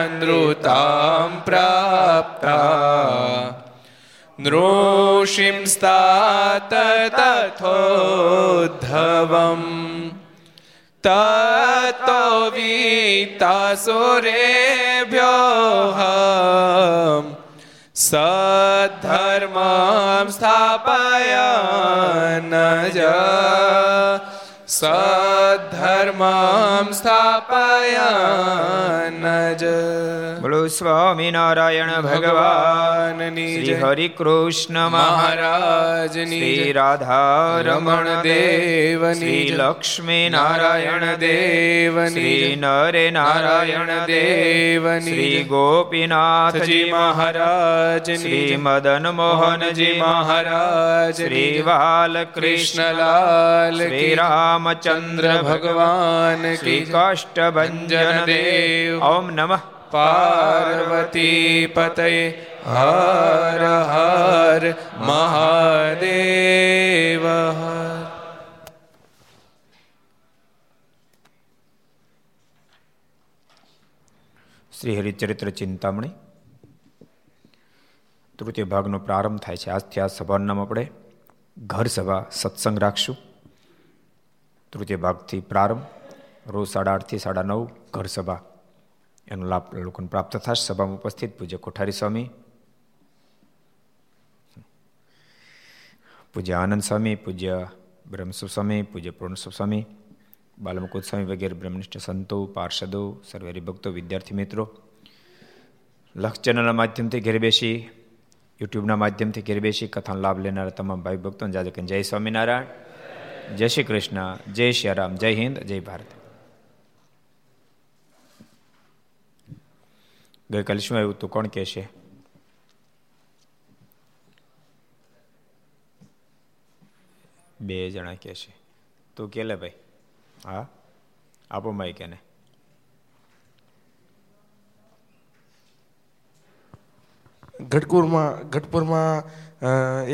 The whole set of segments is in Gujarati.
मूनिशापनृतां प्राप्ता नृषिंस्तात तथोद्धवम् ततो वीतासुरेभ्योः सद्धर्मां स्थापयनज સધર્મમ સ્થાપયાનજ બોલો સ્વામિનારાયણ ભગવાનની શ્રી હરિ કૃષ્ણ મહારાજ શ્રી રાધા રમણ દેવની શ્રી લક્ષ્મી નારાયણ દેવની શ્રી નરે નારાયણ દેવની શ્રી ગોપીનાથજી મહારાજ શ્રી મદન મોહનજી મહારાજ શ્રી બાલકૃષ્ણલાલ શ્રી રામચંદ્ર ભગવાન શ્રી કાષ્ટભંજન દેવ ઓમ નમઃ પાર્વતી પતય હર હર મહાદેવ શ્રી હરિચરિત્ર ચિંતામણી તૃતીય ભાગનો પ્રારંભ થાય છે. આજથી આ સભાનું નામ આપણે ઘર સભા સત્સંગ રાખશું. તૃતીય ભાગથી પ્રારંભ. રોજ સાડા આઠથી સાડા નવ ઘર સભા. એનો લાભ લોકોને પ્રાપ્ત થશે. સભામાં ઉપસ્થિત પૂજ્ય કોઠારી સ્વામી. પૂજ્ય આનંદ સ્વામી, પૂજ્ય બ્રહ્મસુ સ્વામી, પૂજ્ય પૂર્ણસુ સ્વામી, બાલમુકુદ સ્વામી વગેરે બ્રહ્મનિષ્ઠ સંતો, પાર્ષદો સર્વે ભક્તો, વિદ્યાર્થી મિત્રો. લક્ષ ચેનલના માધ્યમથી ઘેર બેસી, યુટ્યુબના માધ્યમથી ઘેર બેસી કથાનો લાભ લેનારા તમામ ભાઈ ભક્તો જાજે જય સ્વામિનારાયણ. જય શ્રી કૃષ્ણ, જય શ્રી રામ, જય હિન્દ, જય ભારત. ગઈકાલે શું આવ્યું તું? કોણ કહેશે? બે જણા કહેશે. તું કે લે ભાઈ? હા? આપો માઈ એને. ગઢપુરમાં ગઢપુરમાં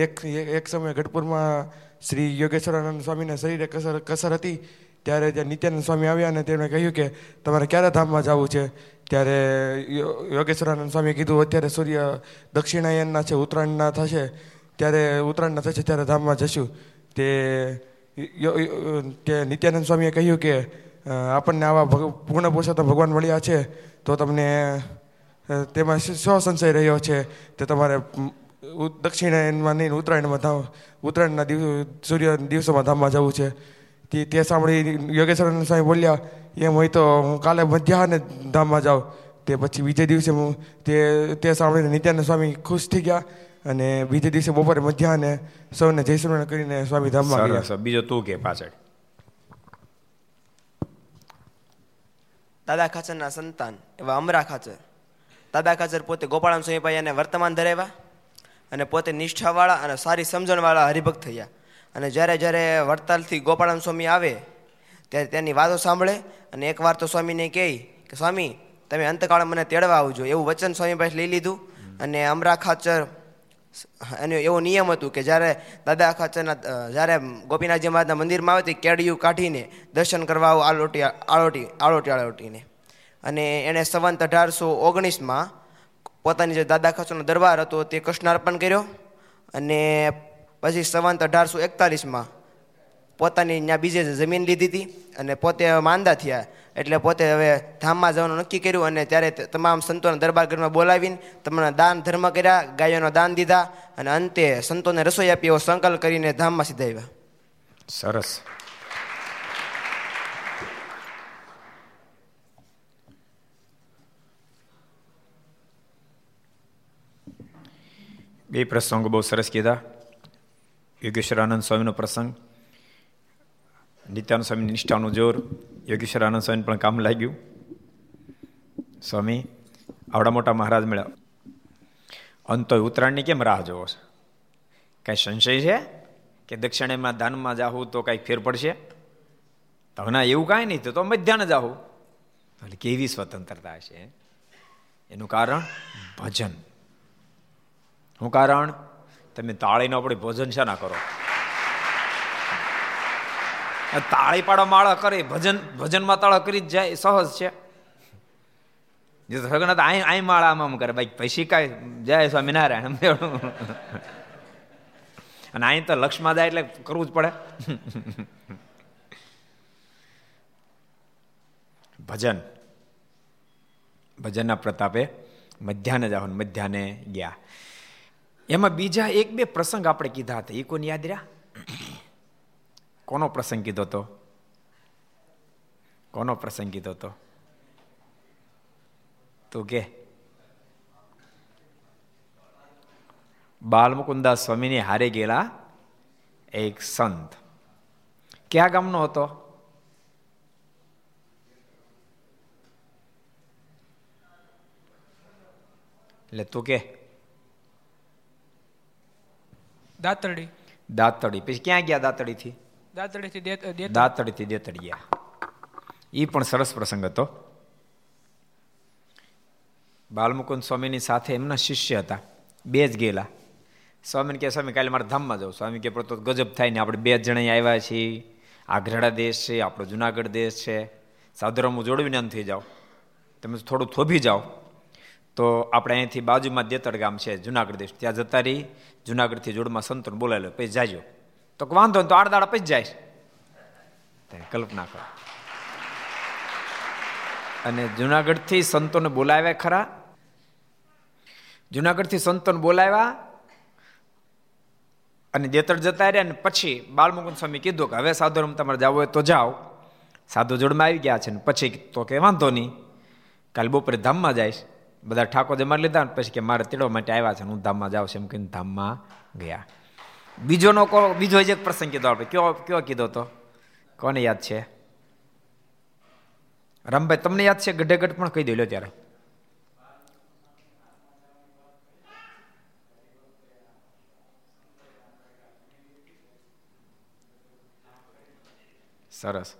એક એક સમયે ગઢપુરમાં શ્રી યોગેશ્વરાનંદ સ્વામીના શરીરે કસર કસર હતી, ત્યારે ત્યાં નિત્યાનંદ સ્વામી આવ્યા અને તેમણે કહ્યું કે, તમારે ક્યારે ધામમાં જવું છે? ત્યારે યોગેશ્વરાનંદ સ્વામીએ કીધું, અત્યારે સૂર્ય દક્ષિણાયનના છે, ઉત્તરાયણના થશે. ત્યારે ઉત્તરાયણના થશે, ત્યારે ધામમાં જશું. તે તે નિત્યાનંદ સ્વામીએ કહ્યું કે આપણને આવા પૂર્ણ પુરુષોત્તમ ભગવાન મળ્યા છે, તો તમને તેમાં શો સંશય રહ્યો છે તે તમારે દક્ષિણાયનમાં નહીં ઉત્તરાયણમાં ધામ ઉત્તરાયણના દિવસ સૂર્ય દિવસોમાં ધામમાં જવું છે. તે તે સાંભળી યોગેશ્વરાનંદ સ્વામી બોલ્યા એમ હોય તો હું કાલે મધ્યાહને ધામમાં જાઉં. તે પછી બીજે દિવસે હું તે તે સાંભળીને નિત્યાનંદ સ્વામી ખુશ થઈ ગયા અને બીજે દિવસે બપોરે મધ્યાહને સૌને જય શ્રી કરીને સ્વામી ધામમાં ગયા. બીજો તું કે પાછળ. દાદા ખાચરના સંતાન એવા અમરા ખાચર. દાદા ખાચર પોતે ગોપાળામ સ્વામીભાઈ એને વર્તમાન ધરાવ્યા અને પોતે નિષ્ઠાવાળા અને સારી સમજણવાળા હરિભક્ત થયા. અને જ્યારે જ્યારે વડતાલથી ગોપાળામ સ્વામી આવે, ત્યારે તેની વાતો સાંભળે અને એકવાર તો સ્વામીને કહે કે, સ્વામી, તમે અંતકાળ મને તેડવા આવજો. એવું વચન સ્વામી પાસે લઈ લીધું અને અમરા ખાચર એનો એવો નિયમ હતું કે જ્યારે દાદા ખાચરના જ્યારે ગોપીનાથજી મહારાજના મંદિરમાં આવે તે કેડિયું કાઢીને દર્શન કરવા આવું, આલોટી આળોટી આળોટી આળોટીને અને એણે સંવંત અઢારસો ઓગણીસમાં પોતાની જે દાદા ખાચરનો દરબાર હતો તે કૃષ્ણાર્પણ કર્યો અને પછી સંવંત અઢારસો એકતાલીસમાં પોતાની ત્યાં બીજે જમીન લીધી હતી અને પોતે માંદા થયા. એટલે પોતે હવે ધામમાં જવાનું નક્કી કર્યું અને ત્યારે તમામ સંતોને દરબાર ઘરમાં બોલાવીને તમને દાન ધર્મ કર્યા, ગાયોનો દાન દીધા અને અંતે સંતોને રસોઈ આપી એવો સંકલ્પ કરીને ધામમાં સીધા આવ્યા. સરસ. બે પ્રસંગો બહુ સરસ કીધા. યોગેશ્વરાનંદ સ્વામીનો પ્રસંગ. નિત્યાનંદ સ્વામી નિષ્ઠાનું જોર. યોગેશ્વરાનંદ સ્વામીને પણ કામ લાગ્યું. સ્વામી, આવડા મોટા મહારાજ મળ્યા. અંતો ઉત્તરાયણની કેમ રાહ જોવો છે? કાંઈ સંશય છે? કે દક્ષિણેમાં, દાનમાં જાવું તો કાંઈક ફેર પડશે? તો એવું કાંઈ નહીં, તો મધ્યાહન જાવું એટલે કેવી સ્વતંત્રતા છે? એનું કારણ? ભજન. શું કારણ? તમે તાળીનો આપણે ભોજન છે ના કરો? તાળી પાડો માળા કરે, ભજન, ભજનમાં તાળા કરી જ જાય સહજ છે. જે સગન અહીં અહીં માળા આમ કરે, ભાઈ પછી કાંઈ જાય સ્વામિનારાયણ અને અહીં તો લક્ષમાં જાય એટલે કરવું જ પડે. ભજન. ભજનના પ્રતાપે મધ્યાહને જવાનું મધ્યાહને ગયા. એમાં બીજા એક બે પ્રસંગ આપણે કીધા હતા. એ કોને યાદ રહ્યા? કોનો પ્રસંગ કીધો હતો કોનો પ્રસંગ કીધો હતો તું કે. બાલમુકુંદાસ સ્વામીને હારે ગયેલા એક સંત. ક્યાં ગામનો હતો? એટલે તું કે. દાતરડી. દાતરડી. પછી ક્યાં ગયા દાતરડીથી? દેત દેત દાતડીથી દેતડી ગયા. એ પણ સરસ પ્રસંગ હતો. બાલમુકુંદ સ્વામીની સાથે એમના શિષ્ય હતા. બે જ ગયેલા. સ્વામીને કહે સ્વામી કાલે મારા ધામમાં જાઉં સ્વામી કે તો ગજબ થાય ને આપણે બે જ જણા આવ્યા છીએ. આ દેશ છે આપણો જુનાગઢ દેશ છે. સાધુરામું જોડવીને આમ થઈ જાઓ તમે થોડું થોભી જાઓ. તો આપણે અહીંથી બાજુમાં દેતડ ગામ છે, જુનાગઢ દેશ. ત્યાં જતા રહી, જુનાગઢથી જોડમાં સંતોને બોલાવી પછી જાજો. તો વાંધો તો આડદાડા પછી જાય. કલ્પના કરો. અને જુનાગઢથી સંતોને બોલાવ્યા ખરા. જુનાગઢથી સંતોને બોલાવ્યા અને દેતડ જતા રહ્યા ને પછી બાલમુકુંદ સ્વામી કીધું કે, હવે સાધુ તમારે જવું હોય તો જાઓ. સાધુ જોડમાં આવી ગયા છે ને પછી તો કે, વાંધો નહીં, કાલે બપોરે ધામમાં જઈશ. બધા ઠાકોર જમા લીધા ને પછી કે મારે તેડવા માટે આવ્યા છે હું ધામમાં જાઉં છું એમ કહીને ધામમાં ગયા. બીજોનો કો બીજો જ એક પ્રસંગ કીધો આપણે. કયો કયો કીધો તો? કોને યાદ છે? રામભાઈ, તમને યાદ છે? ગઢે ગઢ પણ કહી દો ત્યારે. સરસ.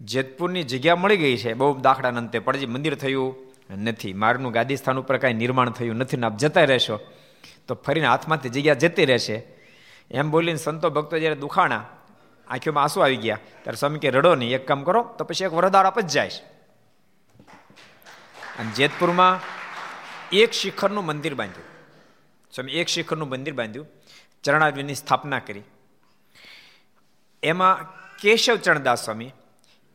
જેતપુરની જગ્યા મળી ગઈ છે. બહુ દાખલા અંતે પડજી, મંદિર થયું. નથી. મારનું ગાદી સ્થાન ઉપર કાંઈ નિર્માણ થયું નથી ને આપ જતા રહેશો. તો ફરીને હાથમાંથી જગ્યા જતી રહેશે. એમ બોલીને સંતો ભક્તો જ્યારે દુખાણા આંખીઓમાં આંસુ આવી ગયા. ત્યારે સ્વામી કે રડો નહીં, એક કામ કરો, તો પછી એક વરદાર આપ જ જાય. અને જેતપુરમાં એક શિખરનું મંદિર બાંધ્યું. સ્વામી, એક શિખરનું મંદિર બાંધ્યું. ચરણાવીની સ્થાપના કરી. એમાં કેશવ ચરણદાસ સ્વામી,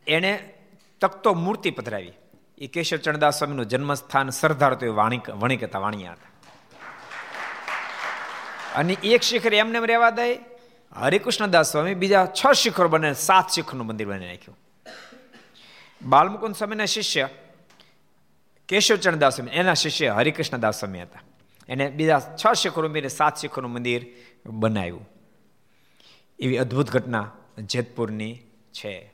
એણે તકતો મૂર્તિ પધરાવી. એ કેશવ ચરણદાસ સ્વામીનું જન્મસ્થાન સરદાર તો એ વાણિક વણિક હતા વાણિયા હતા. અને એક શિખર એમને રહેવા દે હરિકૃષ્ણદાસ સ્વામી બીજા છ શિખર બને, સાત શિખરનું મંદિર બની નાખ્યું. બાલમુકુંદ સ્વામીના શિષ્ય કેશવચરણદાસ સ્વામી, એના શિષ્ય હરિકૃષ્ણદાસ સ્વામી હતા. એને બીજા છ શિખરો ઉમેરી સાત શિખરનું મંદિર બનાવ્યું. એવી અદ્ભુત ઘટના જેતપુરની છે.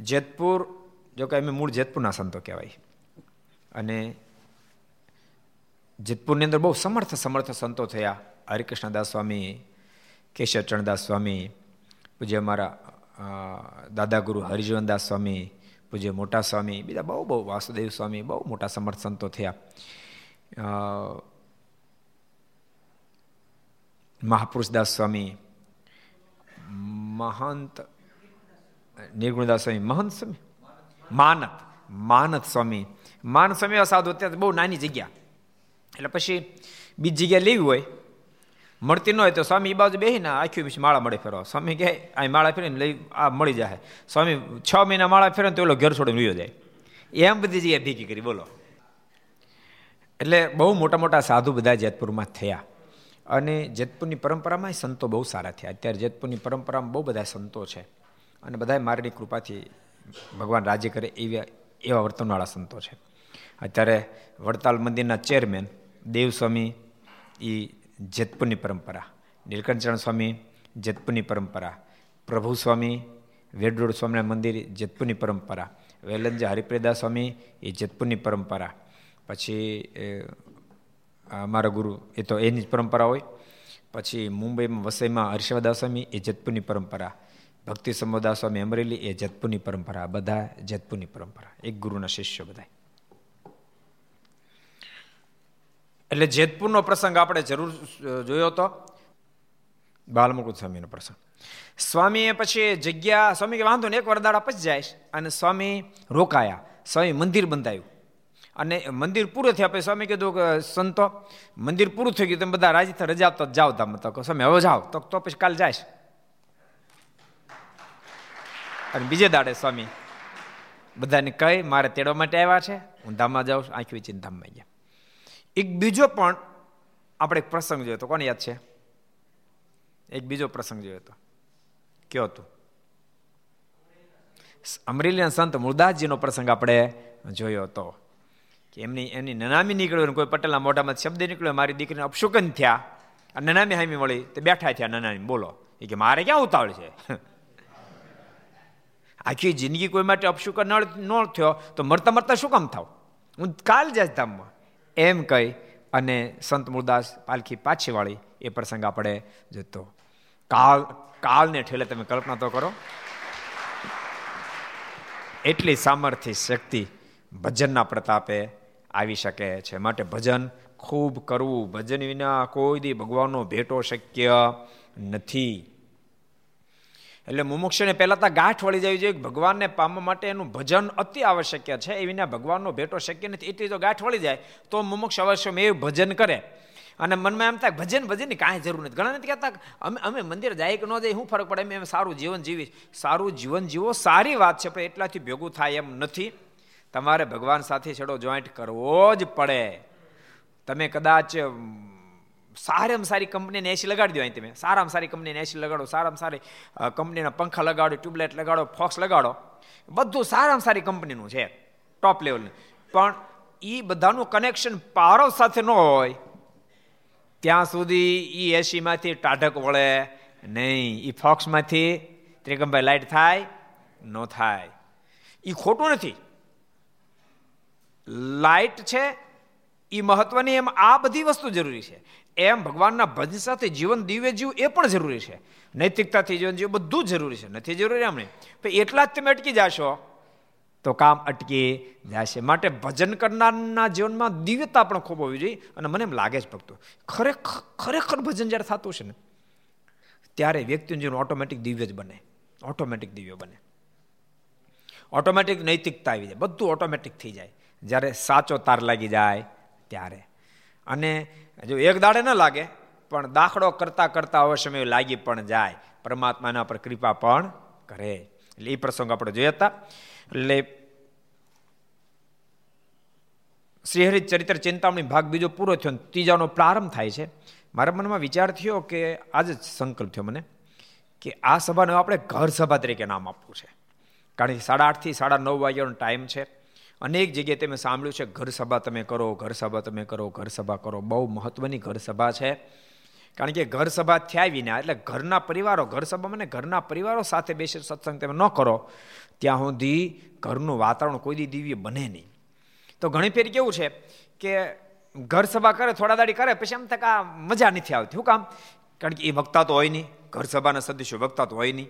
જેતપુર જો કે અમે મૂળ જેતપુરના સંતો કહેવાય. અને જેતપુરની અંદર બહુ સમર્થ સમર્થ સંતો થયા. હરિકૃષ્ણદાસ સ્વામી કેશવચરણદાસ સ્વામી પૂજ્ય અમારા દાદા ગુરુ હરિજીવનદાસ સ્વામી પૂજ્ય મોટા સ્વામી બીજા બહુ બહુ વાસુદેવ સ્વામી, બહુ મોટા સમર્થ સંતો થયા. મહાપુરુષદાસ સ્વામી મહંત નિર્ગુણદાસ સ્વામી મહંત સ્વામી માનત માનત સ્વામી. માન સ્વામી સાધુ અત્યારે બહુ નાની જગ્યા. એટલે પછી બીજી જગ્યા લેવી હોય, મળતી ન હોય તો સ્વામી એ બાજુ બેસીને આખી પછી માળા મળે ફેરવા. સ્વામી કહે આ માળા ફેરીને લઈ, આ મળી જાય સ્વામી છ મહિના માળા ફેરે તો એલો ઘર છોડીને રહ્યો જાય. એમ બધી જગ્યાએ ભેગી કરી, બોલો. એટલે બહુ મોટા મોટા સાધુ બધા જેતપુરમાં થયા. અને જેતપુરની પરંપરામાં સંતો બહુ સારા થયા. અત્યારે જેતપુરની પરંપરામાં બહુ બધા સંતો છે. અને બધા મારની કૃપાથી ભગવાન રાજ્ય કરે એવા એવા વર્તનવાળા સંતો છે. અત્યારે વડતાલ મંદિરના ચેરમેન દેવસ્વામી એ જેતપુરની પરંપરા, નીલકંઠચરણ સ્વામી જેતપુરની પરંપરા પ્રભુ સ્વામી વેડરોડ સ્વામિનારાયણ મંદિર જેતપુરની પરંપરા, વેલંજા હરિપ્રેદા સ્વામી એ જેતપુરની પરંપરા. પછી અમારા ગુરુ, એ તો એની જ પરંપરા હોય. પછી મુંબઈમાં વસઈમાં હર્ષવદા સ્વામી એ જેતપુરની પરંપરા. ભક્તિ સમોદા સ્વામી અમરેલી એ જેતપુરની પરંપરા, બધા જેતપુરની પરંપરા. એક ગુરુના શિષ્યો બધા એટલે જેતપુરનો પ્રસંગ આપણે જરૂર જોયો હતો બાલમુકુદ સ્વામીનો પ્રસંગ. સ્વામીએ પછી જગ્યા, સ્વામી કે વાંધો ને એક વરદાડા પછી જાય અને સ્વામી રોકાયા. સ્વામી મંદિર બંધાયું. અને મંદિર પૂરું થયા પછી સ્વામી કીધું કે, સંતો, મંદિર પૂરું થઈ ગયું, તમે બધા રાજી રજા આપતા જાઓ તમે તો સ્વામી, હવે જાઓ. તો પછી કાલ જાય અને બીજે દાડે સ્વામી, બધાને કહી, મારે તેડવા માટે આવ્યા છે. હું ધામમાં જાઉં છું. આંખી વેચીને ધામમાં ગયા. એક બીજો પણ આપણે એક પ્રસંગ જોયો હતો. કોને યાદ છે? એક બીજો પ્રસંગ જોયો હતો. કયો હતો? અમરેલીના સંત મુરદાસજીનો પ્રસંગ આપણે જોયો હતો. કે એમની એમની નનામી નીકળ્યો કોઈ પટેલના મોઢામાં શબ્દ નીકળ્યો, મારી દીકરીને અપશુકન થયા. અને નનામી હામી મળી તે બેઠા થયા નનામી. બોલો. એ કે, મારે ક્યાં ઉતાવળ છે? આખી જિંદગી કોઈ માટે અપશુકન ન થયો, તો મરતા મરતા શું કામ થાવ? હું કાલ જઈશ ધામમાં. એમ કહી અને સંત મુરદાસ પાલખી પાછી વાળી એ પ્રસંગ આપણે જતો. કાલ કાલને ઠેલે તમે કલ્પના તો કરો. એટલી સામર્થ્ય શક્તિ ભજનના પ્રતાપે આવી શકે છે. માટે ભજન ખૂબ કરવું. ભજન વિના કોઈ દી ભગવાનનો ભેટો શક્ય નથી. એટલે મુમુક્ષને પહેલાં તો ગાંઠ વળી જવી જોઈએ ભગવાનને પામવા માટે એનું ભજન અતિ આવશ્યક છે. એ વિના ભગવાનનો ભેટો શક્ય નથી. એટલી જો ગાંઠ વળી જાય, તો મુમુક્ષ અવશ્ય એ ભજન કરે. અને મનમાં એમ થાય ભજન, ભજનની કાંઈ જરૂર નથી. ઘણા નથી કહેતા અમે અમે મંદિર જાય કે ન જાય, શું ફરક પડે? એમ સારું જીવન જીવી. સારું જીવન જીવો, સારી વાત છે, પણ એટલાથી ભેગું થાય એમ નથી. તમારે ભગવાન સાથે છેડો જોઈન્ટ કરવો જ પડે. તમે કદાચ સારામાં સારી કંપનીને એસી લગાડી દો અહીં તમે. સારામાં સારી કંપનીને એસી લગાડો, સારામાં સારી કંપનીના પંખા લગાડો, ટ્યુબલાઇટ લગાડો, ફોક્સ લગાડો. બધું સારામાં સારી કંપનીનું છે, ટોપ લેવલનું. પણ એ બધાનું કનેક્શન પારો સાથે ન હોય, ત્યાં સુધી એ એસીમાંથી ટાઢક વળે નહીં. એ ફોક્સમાંથી ત્રિકમભાઈ લાઇટ થાય, ન થાય. એ ખોટું નથી. લાઇટ છે એ મહત્વની એમ આ બધી વસ્તુ જરૂરી છે. એમ ભગવાનના ભજન સાથે જીવન દિવ્ય જીવ એ પણ જરૂરી છે. નૈતિકતાથી જીવન જીવ બધું જરૂરી છે. નથી જરૂરી એમણે તો એટલા જ તમે અટકી જશો, તો કામ અટકી જશે. માટે ભજન કરનારના જીવનમાં દિવ્યતા પણ ખૂબ હોવી જોઈએ અને મને એમ લાગે છે ભક્તો, ખરેખર ખરેખર ભજન જ્યારે થતું છે ને, ત્યારે વ્યક્તિનું જીવન ઓટોમેટિક દિવ્ય જ બને. ઓટોમેટિક દિવ્ય બને. ઓટોમેટિક નૈતિકતા આવી જાય. બધું ઓટોમેટિક થઈ જાય. જ્યારે સાચો તાર લાગી જાય ત્યારે. અને જો એક દાડે ન લાગે, પણ દાખલો કરતા કરતા અવશ્ય સમય લાગી પણ જાય. પરમાત્માના પર કૃપા પણ કરે. એટલે એ પ્રસંગ આપણે જોયા હતા. એટલે શ્રીહરિ ચરિત્ર ચિંતામણી ભાગ બીજો પૂરો થયો ત્રીજાનો પ્રારંભ થાય છે. મારા મનમાં વિચાર થયો કે આજે જ સંકલ્પ થયો મને કે આ સભાને આપણે ઘર સભા તરીકે નામ આપવું છે. કારણ કે સાડા આઠથી સાડા નવ વાગ્યાનો ટાઈમ છે. અનેક જગ્યાએ તમે સાંભળ્યું છે, ઘર સભા તમે કરો, ઘર સભા તમે કરો, ઘર સભા કરો. બહુ મહત્વની ઘર સભા છે. કારણ કે ઘર સભા થયા વિના, એટલે ઘરના પરિવારો, ઘર સભા મને ઘરના પરિવારો સાથે બેસી સત્સંગ તમે ન કરો, ત્યાં સુધી ઘરનું વાતાવરણ કોઈ દી દિવ્ય બને નહીં. તો ઘણી ફેર કેવું છે કે ઘર સભા કરે, થોડા દાડી કરે, પછી એમ થાય આ મજા નથી આવતી. શું કામ? કારણ કે એ વક્તા તો હોય નહીં. ઘર સભાના સદસ્યો વક્તા તો હોય નહીં.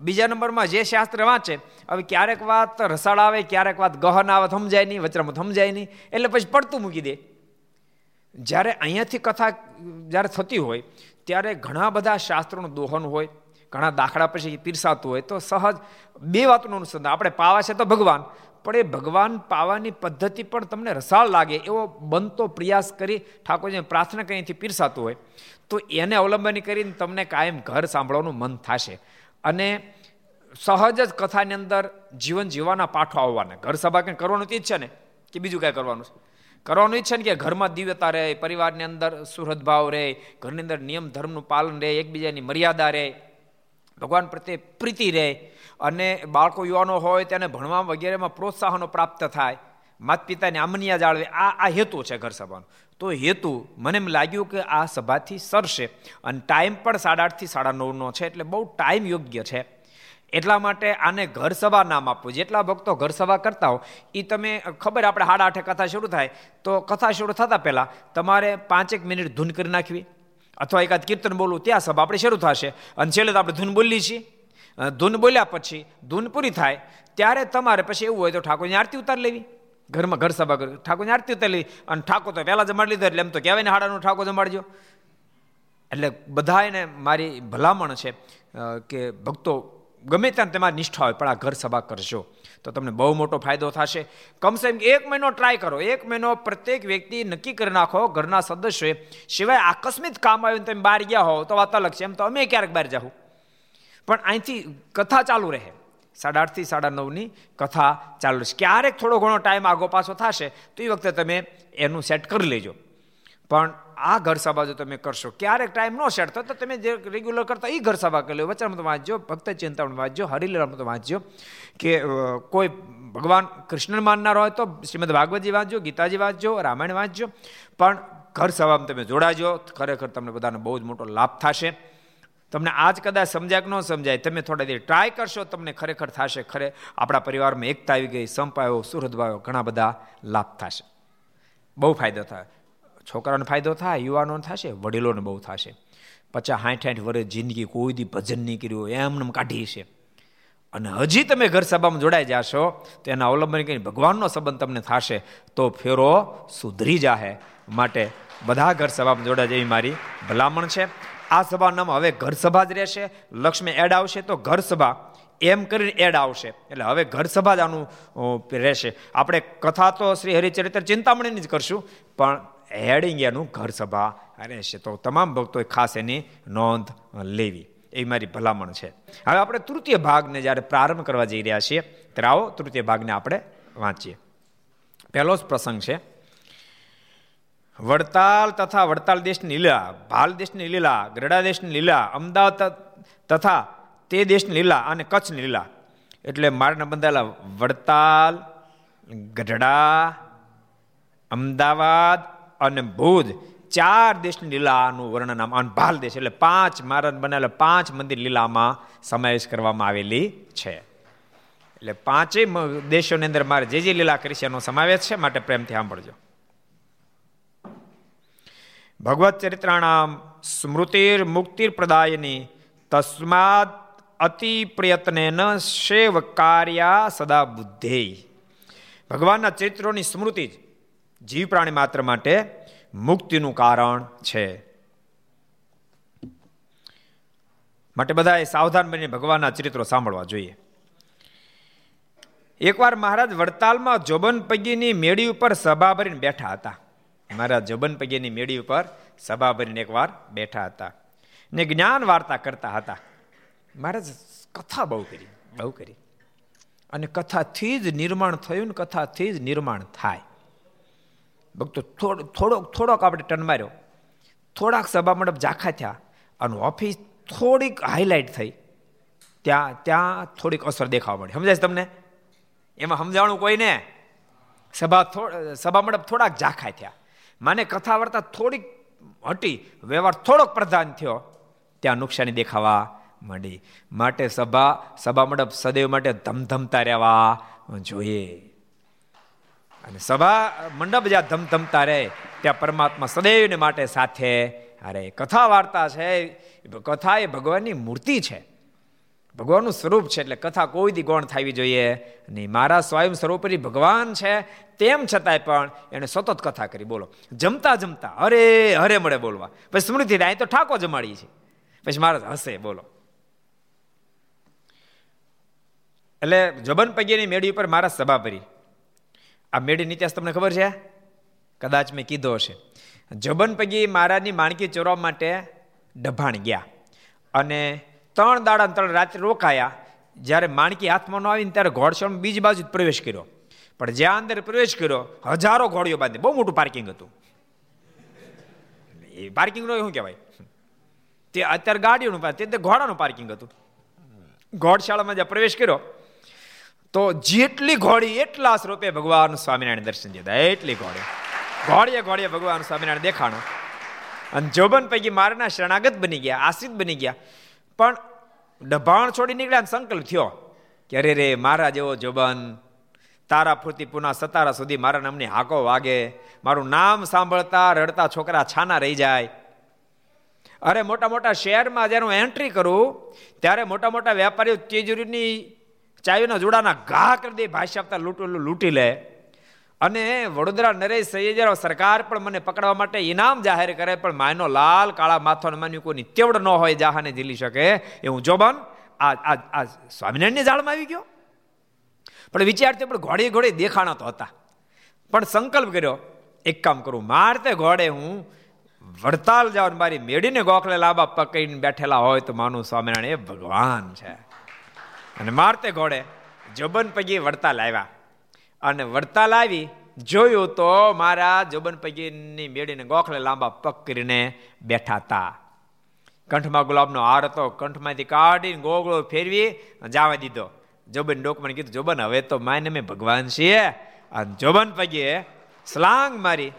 બીજા નંબરમાં જે શાસ્ત્ર વાંચે, હવે ક્યારેક વાત રસાળ આવે, ક્યારેક વાત ગહન આવે, સમજાય નહીં વચરામાં સમજાય નહીં, એટલે પછી પડતું મૂકી દે. જ્યારે અહીંયાથી કથા જ્યારે થતી હોય, ત્યારે ઘણા બધા શાસ્ત્રોનું દોહન હોય, ઘણા દાખલા પછી પીરસાતું હોય, તો સહજ બે વાતનું અનુસંધાન. આપણે પાવા છે તો ભગવાન, પણ એ ભગવાન પાવાની પદ્ધતિ પણ તમને રસાળ લાગે એવો બનતો પ્રયાસ કરી ઠાકોરજીને પ્રાર્થના કરીથી પીરસાતું હોય, તો એને અવલંબન કરીને તમને કાયમ ઘર સાંભળવાનું મન થશે. અને સહજ જ કથાની અંદર જીવન જીવવાના પાઠો આવવાના. ઘર સભા કંઈ કરવાનું જ છે ને? કે બીજું કાંઈ કરવાનું છે? કરવાનું ઈચ્છે ને કે ઘરમાં દિવ્યતા રહે, પરિવારની અંદર સુહૃદભાવ રહે, ઘરની અંદર નિયમ ધર્મનું પાલન રહે, એકબીજાની મર્યાદા રહે, ભગવાન પ્રત્યે પ્રીતિ રહે અને બાળકો યુવાનો હોય તેને ભણવા વગેરેમાં પ્રોત્સાહનો પ્રાપ્ત થાય માત પિતાની આમનિયા જાળવે. આ આ હેતુ છે ઘર સભાનો. તો હેતુ મને એમ લાગ્યું કે આ સભાથી સરશે અને ટાઈમ પણ સાડા આઠથી સાડા નવનો છે એટલે બહુ ટાઈમ યોગ્ય છે. એટલા માટે આને ઘર સભા નામ આપવું. જેટલા ભક્તો ઘર સભા કરતા હો એ તમે ખબર આપણે સાડા આઠે કથા શરૂ થાય, તો કથા શરૂ થતાં પહેલાં તમારે પાંચેક મિનિટ ધૂન કરી નાખવી. અથવા એકાદ કીર્તન બોલવું, ત્યાં સભા આપણે શરૂ થશે. અને છેલ્લે તો આપણે ધૂન બોલીએ છીએ. ધૂન બોલ્યા પછી ધૂન પૂરી થાય, ત્યારે તમારે પછી એવું હોય તો ઠાકોરની આરતી ઉતાર લેવી. ઘરમાં ઘર સભા કરી. ઠાકોરની આરતી ઉતરી અને ઠાકોર તો પહેલાં જમાડી લીધો એટલે એમ તો કહેવાય ને હાડાનું ઠાકોર જમાડજો. એટલે બધા એને મારી ભલામણ છે કે ભક્તો ગમે ત્યાં તમારી નિષ્ઠા હોય, પણ આ ઘર સભા કરશો તો તમને બહુ મોટો ફાયદો થશે. કમસે કમ એક મહિનો ટ્રાય કરો. એક મહિનો પ્રત્યેક વ્યક્તિ નક્કી કરી નાખો ઘરના સદસ્યોએ. સિવાય આકસ્મિક કામ આવ્યું તમે બહાર ગયા હો તો વાત અલગ છે. એમ તો અમે ક્યારેક બહાર જાઉં પણ અહીંથી કથા ચાલુ રહે. સાડા આઠથી સાડા નવની કથા ચાલુ છે ક્યારેક થોડો ઘણો ટાઈમ આગો પાછો થશે, તો એ વખતે તમે એનું સેટ કરી લેજો. પણ આ ઘર સભા જો તમે કરશો, ક્યારેક ટાઈમ ન સેટ થતો તમે જે રેગ્યુલર કરતા એ ઘર સભા કરી લો. વચનમાં વાંચજો, ભક્ત ચિંતામણ વાંચજો હરિલીલામાં તો વાંચજો, કે કોઈ ભગવાન કૃષ્ણ માનનાર હોય તો શ્રીમદ ભાગવતજી વાંચજો, ગીતાજી વાંચજો, રામાયણ વાંચજો. પણ ઘર સભામાં તમે જોડાજો ખરેખર તમને બધાને બહુ જ મોટો લાભ થશે. તમને આજ કદાચ સમજાય કે ન સમજાય, તમે થોડા દેર ટ્રાય કરશો, તમને ખરેખર થશે. ખરે આપણા પરિવારમાં એકતા આવી ગઈ સંપ આવ્યો ઘણા બધા લાભ થશે. બહુ ફાયદો થાય. છોકરાનો ફાયદો થાય, યુવાનોને થશે, વડીલોને બહુ થશે. પચાસ સાઠ સાઠ વર્ષ જિંદગી કોઈ દી ભજન નહીં કર્યું એમને કાઢી છે અને હજી તમે ઘર સભામાં જોડાઈ જશો, તો એના અવલંબન કરીને ભગવાનનો સંબંધ તમને થશે, તો ફેરો સુધરી જાહે. માટે બધા ઘર સભામાં જોડાય જેવી મારી ભલામણ છે. આ સભાનું નામ હવે ઘર સભા જ રહેશે. લક્ષ્મી એડ આવશે તો ઘર સભા એમ કરીને એડ આવશે. એટલે હવે ઘર સભા જ આનું રહેશે. આપણે કથા તો શ્રી હરિચરિત્ર ચિંતામણીની જ કરશું, પણ હેડિંગ એનું ઘર સભા રહેશે. તો તમામ ભક્તોએ ખાસ એની નોંધ લેવી. એ મારી ભલામણ છે. હવે આપણે તૃતીય ભાગને જ્યારે પ્રારંભ કરવા જઈ રહ્યા છીએ, ત્યારે આવો તૃતીય ભાગને આપણે વાંચીએ. પહેલો જ પ્રસંગ છે વડતાલ તથા વડતાલ દેશની લીલા, ભાલ દેશની લીલા, ગરડા દેશની લીલા, અમદાવાદ તથા તે દેશની લીલા અને કચ્છની લીલા. એટલે મારના બંધાયેલા વડતાલ, ગઢડા, અમદાવાદ અને ભુજ ચાર દેશની લીલાનું વર્ણન આમ ભાલ દેશ. એટલે પાંચ મહારાજ બનાવેલા પાંચ મંદિર લીલામાં સમાવેશ કરવામાં આવેલી છે. એટલે પાંચેય દેશોની અંદર મારે જે જે લીલા કરી છે એનો સમાવેશ છે, માટે પ્રેમથી સાંભળજો. ભગવત ચરિત્રાણામ સ્મૃતિર મુક્તિર પ્રદાયની તસ્માદ અતિ પ્રયત્ને ન શેવ કાર્યા સદા બુદ્ધે ભગવાનના ચરિત્રોની સ્મૃતિ જ જીવ પ્રાણી માત્ર માટે મુક્તિનું કારણ છે. માટે બધાએ સાવધાન બની ભગવાનના ચરિત્રો સાંભળવા જોઈએ. એકવાર મહારાજ વડતાલમાં જોબન પગીની મેળી ઉપર સભા ભરીને બેઠા હતા. મારા જબન પગેની મેળી ઉપર સભા ભરીને એકવાર બેઠા હતા ને જ્ઞાન વાર્તા કરતા હતા. મહારાજ, કથા બહુ કરી બહુ કરી. અને કથાથી જ નિર્માણ થયું ને કથાથી જ નિર્માણ થાય. ભક્તો થોડોક થોડોક આપણે ટન માર્યો. થોડાક સભા મંડપ ઝાખા થયા અને ઓફિસ થોડીક હાઇલાઇટ થઈ. ત્યાં ત્યાં થોડીક અસર દેખાવા મળી. સમજાય તમને? એમાં સમજાણું કોઈને? સભા સભા મંડપ થોડાક ઝાખા થયા. માને કથા વાર્તા થોડીક હટી, વ્યવહાર થોડોક પ્રધાન થયો, ત્યાં નુકસાની દેખાવા માંડી. માટે સભા સભા મંડપ સદૈવ માટે ધમધમતા રહેવા જોઈએ. અને સભા મંડપ જ્યાં ધમધમતા રહે, ત્યાં પરમાત્મા સદૈવને માટે સાથે અરે કથા વાર્તા છે કથા એ ભગવાનની મૂર્તિ છે. ભગવાનનું સ્વરૂપ છે એટલે કથા કોઈ દી ગૌણ થવી જોઈએ નહીં. મારા સ્વયં સ્વરૂપરી ભગવાન છે, તેમ છતાંય પણ એણે સતત કથા કરી. બોલો. જમતા જમતા અરે હરે મળે બોલવા. પછી સ્મૃતિ અહીં તો ઠાકો જમાડી છે. પછી મારા હસે, બોલો. એટલે જબન પગીની મેળી ઉપર મારા સભા ભરી આ મેળીની ઇતિહાસ તમને ખબર છે? કદાચ મેં કીધો હશે. જબન પગી મહારાજની માણકી ચોરવા માટે ડભાણ ગયા. અને ત્રણ દાડા ત્રણ રાત્રે રોકાયા. જ્યારે માણકી હાથમાં ન આવીને ત્યારે ઘોડશાળમાં બીજી બાજુ પ્રવેશ કર્યો. પણ જ્યાં અંદર પ્રવેશ કર્યો, હજારો ઘોડીઓ બાંધી. બહુ મોટું પાર્કિંગ હતું. એ પાર્કિંગ નો શું કહેવાય? તે અત્યારે ગાડીઓનું તે ઘોડાનું પાર્કિંગ હતું. ઘોડશાળામાં જ્યાં પ્રવેશ કર્યો, તો જેટલી ઘોડી એટલા સ્વરૂપે ભગવાન સ્વામિનારાયણ દર્શન દીધા એટલી ઘોડી. ઘોડીએ ઘોડીએ ભગવાન સ્વામિનારાયણ દેખાણો. અને જોબન પૈકી મારના શરણાગત બની ગયા આશ્રિત બની ગયા. પણ ડભાણ છોડી નીકળ્યા સંકલ્પ થયો. કે અરે રે મારા જેવો જોબન? તારા ફૂર્તિ પુના સતારા સુધી મારા નામની હાકો વાગે. મારું નામ સાંભળતા રડતા છોકરા છાના રહી જાય. અરે મોટા મોટા શહેરમાં જ્યારે હું એન્ટ્રી કરું, ત્યારે મોટા મોટા વેપારીઓ તિજોરીની ચાવીના જોડાના ઘા કરી દે ભાષા આપતા લૂંટું લૂંટી લે. અને વડોદરા નરેશ સૈયદરાવ સરકાર પણ મને પકડવા માટે ઇનામ જાહેર કરે, પણ માયનો લાલ, કાળા માથો માન્યું કોઈની તેવડ ન હોય જાહાને ઝીલી શકે એ હું જોબન. આ આ આ સ્વામિનારાયણની જાળમાં આવી ગયો. પણ વિચારતી પણ ઘોડે ઘોડે દેખાણા તો હતા. પણ સંકલ્પ કર્યો, એક કામ કરું, મારતે ઘોડે હું વડતાલ જાઉં મારી મેળીને ગોખલે લાંબા પકડીને બેઠેલા હોય તો માનું સ્વામિનારાયણ એ ભગવાન છે. અને મારતે ઘોડે જબન પગી વડતાલ આવ્યા. અને વડતાલ આવી, જોયું તો મારા જોબન પગીની મેળીને ગોખલે લાંબા પગ કરીને બેઠા હતા. કંઠમાં ગુલાબનો હાર હતો, કંઠમાંથી કાઢીને ગોગળો ફેરવી જવા દીધો. જોબન ડોકમાં કીધું, જોબન, હવે તો માયને મેં ભગવાન છીએ. અને જોબન પગીએ સ્લાંગ મારી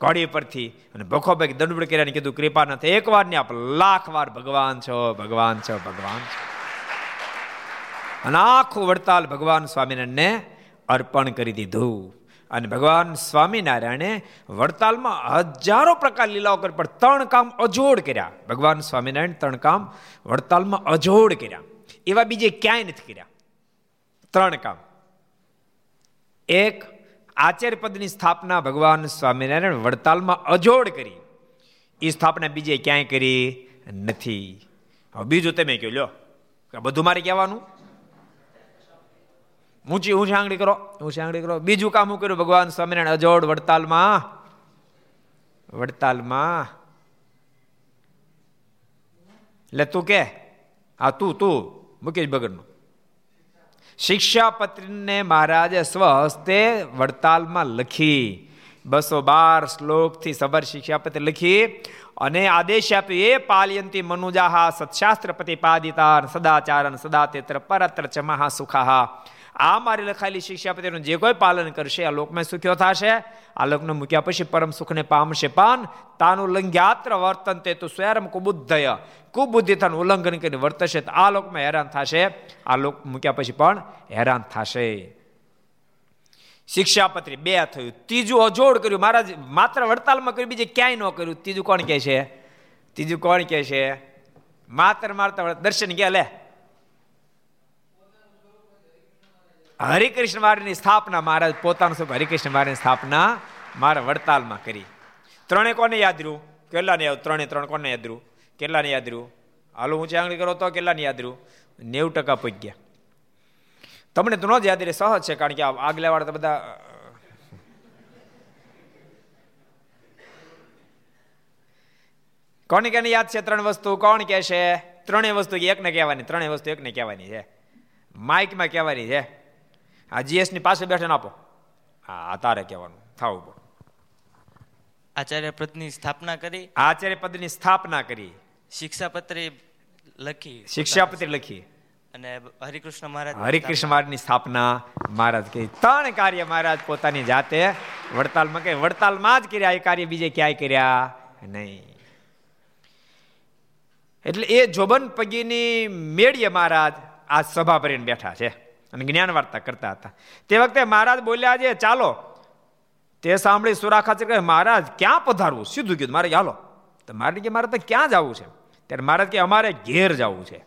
ઘોડી પરથી અને ભખો ભાઈ દંડબડ કર્યા કીધું, કૃપા નથી, એક વાર ને આપ લાખ વાર ભગવાન છો ભગવાન છો ભગવાન છો. અને આખું વડતાલ ભગવાન સ્વામિનારાયણને અર્પણ કરી દીધું. અને ભગવાન સ્વામિનારાયણે વડતાલમાં હજારો પ્રકાર લીલાઓ કરી પણ ત્રણ કામ અજોડ કર્યા. ભગવાન સ્વામિનારાયણ ત્રણ કામ વડતાલમાં અજોડ કર્યા. એવા બીજે ક્યાંય નથી કર્યા. ત્રણ કામ. એક, આચાર્ય પદની સ્થાપના ભગવાન સ્વામિનારાયણ વડતાલમાં અજોડ કરી. એ સ્થાપના બીજે ક્યાંય કરી નથી. હવે બીજું તમે કહ્યું લ્યો. બધું મારે કહેવાનું? ઊંચી ઊંચી આંગળી કરો? ઊંચી આંગળી કરો? બીજું કામ હું કર્યું? ભગવાન સ્વામિનારાયણ, અજોડ વડતાલમાં. વડતાલમાં. એટલે તું કે? આ તું તું. મુકેશ બગડનું. શિક્ષાપત્રીને મહારાજે સ્વહસ્તે વડતાલમાં લખી. બસો બાર શ્લોકથી સબર શિક્ષાપત્ર લખી અને આદેશ આપ્યો એ પાલયંતી મનુજાહા સત્શાસ્ત્ર પ્રતિપાદિતા સદાચારન સદા તેત્ર પરત્ર ચમાહા મહાસુખાહા આ મારી લખાયેલી શિક્ષાપતિનું જે કોઈ પાલન કરશે, આ લોકમાં સુખ્યો થશે? આ લોકને મૂક્યા પછી પરમ સુખને પામશે. પાન તાનું લંગ્યાત્ર વર્તન તે તો સ્વયં કુબુદ્ધય, કુબુદ્ધિ થવાનું ઉલ્લંઘન કરીને વર્તશે તો આ લોકમાં હેરાન થશે. આ લોક મૂક્યા પછી પણ હેરાન થશે. શિક્ષાપત્રી બે થયું. ત્રીજું અજોડ કર્યું. મહારાજ, માત્ર વડતાલમાં કર્યું, બીજે ક્યાંય ન કર્યું. ત્રીજું કોણ કહે છે? ત્રીજું કોણ કહે છે? માત્ર મારતા દર્શન ગયા, લે. હરિકૃષ્ણ મારની સ્થાપના મહારાજ પોતાનું સ્વરૂપ હરિકૃષ્ણ મારની સ્થાપના મારા વડતાલમાં કરી. ત્રણે કોને યાદ રહ્યું? કેટલાને યાદ ત્રણે ત્રણ કોને યાદ રહ્યું? કેટલાને યાદ રહ્યું? હાલો ઊંચી આંગળી કરો તો કેટલાને યાદ રહ્યું? નેવું ટકા પગ્યા તમને તો ન જ યાદ રહે, સહજ છે, કારણ કે આગલા તો બધા કોને કેને યાદ છે ત્રણ વસ્તુ? કોણ કહેશે ત્રણેય વસ્તુ એકને કહેવાની, ત્રણેય વસ્તુ એકને કહેવાની છે. માઇકમાં કહેવાની છે. આ જીએસની પાસે બેઠે આપો. હા તારે કહેવાનું. થાવું પડે આચાર્ય પદની સ્થાપના કરી. આચાર્ય પદની સ્થાપના કરી. શિક્ષાપત્રી લખી. શિક્ષાપત્રી લખી. અને હરિકૃષ્ણ મહારાજ હરિકૃષ્ણ મહારાજની સ્થાપના. મહારાજ કહી ત્રણ કાર્ય મહારાજ પોતાની જાતે વડતાલમાં કે વડતાલમાં જ કર્યા એ કાર્ય બીજે ક્યાંય કર્યા નહીં. એટલે એ જોબન પગીની મેળીએ મહારાજ આ સભા ભરીને બેઠા છે. અને જ્ઞાન વાર્તા કરતા હતા. તે વખતે મહારાજ બોલ્યા છે ચાલો. તે સાંભળી સુરાખાચર કહે, મહારાજ, ક્યાં પધારવું? સીધું કીધું, મારે ચાલો તો મારે કે, મારે તો ક્યાં જવું છે? ત્યારે મહારાજ કે અમારે ઘેર જવું છે.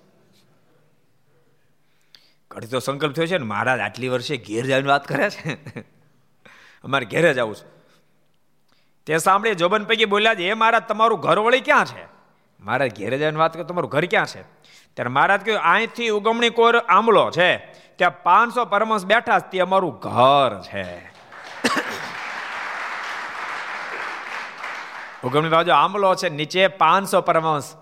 ઘડી તો સંકલ્પ થયો છે ને, મહારાજ, આટલી વર્ષે ઘેર જવાની વાત કરે છે. અમારે ઘેરે જવું છે. તે સાંભળે જોબન પૈકી બોલ્યા છે, એ મહારાજ, તમારું ઘર વળી ક્યાં છે? મહારાજ, ઘેરે જવાની વાત કરે, તમારું ઘર ક્યાં છે? ત્યારે મહારાજ કહ્યું, અહીંથી ઉગમણી કોર આંબલો છે. ત્યાં પાંચસો પરમહંસ બેઠા તે અમારું ઘર છે. ઉગમણી બાજુ આંબલો છે, નીચે પાંચસો પરમહંસ.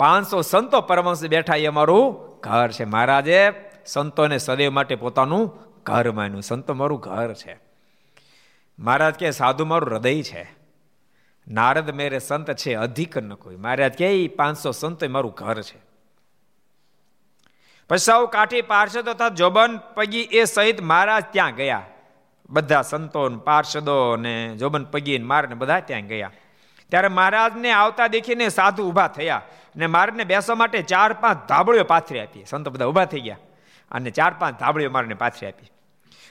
પાંચસો સંતો પરમહંસ બેઠા, એ અમારું ઘર છે. મહારાજે સંતોને સદૈવ માટે પોતાનું ઘર માન્યું. સંતો મારું ઘર છે. મહારાજ કે સાધુ મારું હૃદય છે. નારદ મેરે સંત છે, અધિક ન કોઈ. મહારાજ કે પાંચસો સંતો મારું ઘર છે. પછી સૌ કાઠી પાર્ષદો તથા જોબન પગી એ સહિત મહારાજ ત્યાં ગયા. બધા સંતો પાર્ષદો ને જોબન પગી મારને બધા ત્યાં ગયા. ત્યારે મહારાજને આવતા દેખીને સાધુ ઊભા થયા ને મહારાજને બેસવા માટે ચાર પાંચ ધાબળીઓ પાથરી આપી. સંતો બધા ઊભા થઈ ગયા અને ચાર પાંચ ધાબળીઓ મારને પાથરી આપી.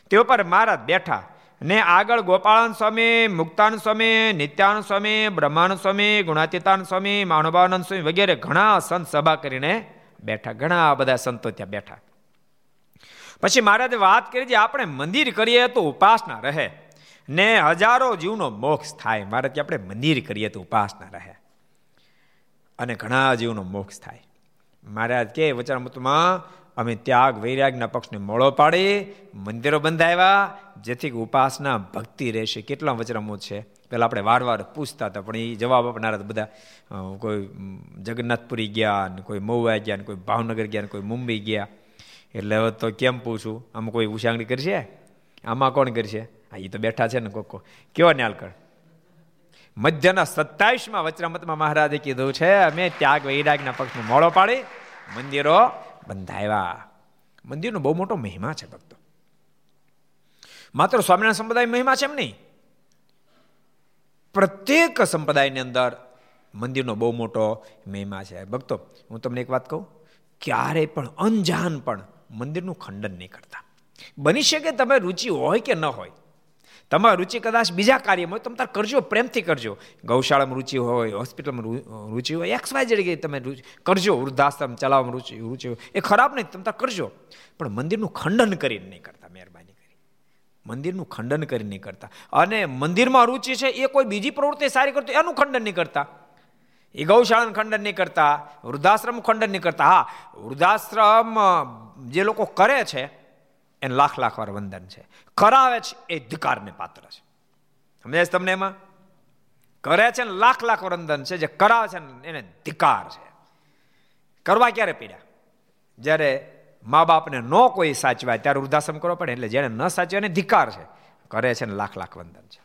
તે ઉપર મહારાજ બેઠા ને આગળ ગોપાળન સ્વામી, મુક્તાન સ્વામી નિત્યાનંદ સ્વામી બ્રહ્માનંદ સ્વામી ગુણાતીતાનંદ સ્વામી માનવાનંદ સ્વામી વગેરે ઘણા સંત સભા કરીને બેઠા, ઘણા બધા સંતો ત્યાં બેઠા. પછી મહારાજે વાત કરી, જે આપણે મંદિર કરીએ તો ઉપાસના રહે. ને હજારો જીવનો મોક્ષ થાય. મહારાજ આપણે મંદિર કરીએ તો ઉપાસના રહે. અને ઘણા જીવનો મોક્ષ થાય. મહારાજ કે, વચનામૃતમાં અમે ત્યાગ વૈરાગના પક્ષને મોળો પાડી, મંદિરો બંધાવ્યા, જેથી ઉપાસના ભક્તિ રહેશે. કેટલા વચરામો છે? પેલા આપણે વાર વાર પૂછતા હતા, પણ એ જવાબ આપનારા બધા કોઈ જગન્નાથપુરી ગયા કોઈ મહુવા ગયા કોઈ ભાવનગર ગયા કોઈ મુંબઈ ગયા. એટલે હવે તો કેમ પૂછું? આમાં કોઈ ઉછાંગણી કરશે? આમાં કોણ કરશે? હા એ તો બેઠા છે ને કોકો. કયો ન્યાલકર? મધ્યના સત્તાવીસમાં વચરામતમાં મહારાજે કીધું છે, અમે ત્યાગ વૈરાગના પક્ષને મોળો પાડી, મંદિરો બંધાવ્યા મંદિરનો બહુ મોટો મહિમા છે ભક્તો. માત્ર સ્વામિનારાયણ સંપ્રદાય મહિમા છે એમ નહીં. પ્રત્યેક સંપ્રદાયની અંદર મંદિરનો બહુ મોટો મહિમા છે. ભક્તો, હું તમને એક વાત કહું. ક્યારે પણ અનજાન પણ મંદિરનું ખંડન નહીં કરતા. બની શકે તમે રુચિ હોય કે ન હોય તમારી રુચિ કદાચ બીજા કાર્યમાં હોય, તમે તાર કરજો, પ્રેમથી કરજો. ગૌશાળામાં રુચિ હોય, હોસ્પિટલમાં રુચિ હોય એક્સ વાય જગ્યાએ તમે કરજો, વૃદ્ધાશ્રમ ચલાવવામાં રુચિ રુચિ હોય. એ ખરાબ નહીં, તમે તાર કરજો. પણ મંદિરનું ખંડન કરીને નહીં કરતા, મહેરબાની કરી. મંદિરનું ખંડન કરીને નહીં કરતા. અને મંદિરમાં રુચિ છે, એ કોઈ બીજી પ્રવૃત્તિ સારી કરતી, એનું ખંડન નહીં કરતા. એ ગૌશાળાનું ખંડન નહીં કરતા વૃદ્ધાશ્રમ ખંડન નહીં કરતા. હા, વૃદ્ધાશ્રમ જે લોકો કરે છે એને લાખ લાખ વાર વંદન છે. કરાવે છે, એ ધિકારને પાત્ર છે. સમજાય તમને એમાં? કરે છે ને લાખ લાખ વંદન છે, જે કરાવે છે એને ધિકાર છે. કરવા ક્યારે પીડ્યા જ્યારે મા બાપને ન કોઈ સાચવાય, ત્યારે વૃદ્ધાશ્રમ કરવો પડે, એટલે જેને ન સાચવે એને ધિકાર છે. કરે છે ને લાખ લાખ વંદન છે.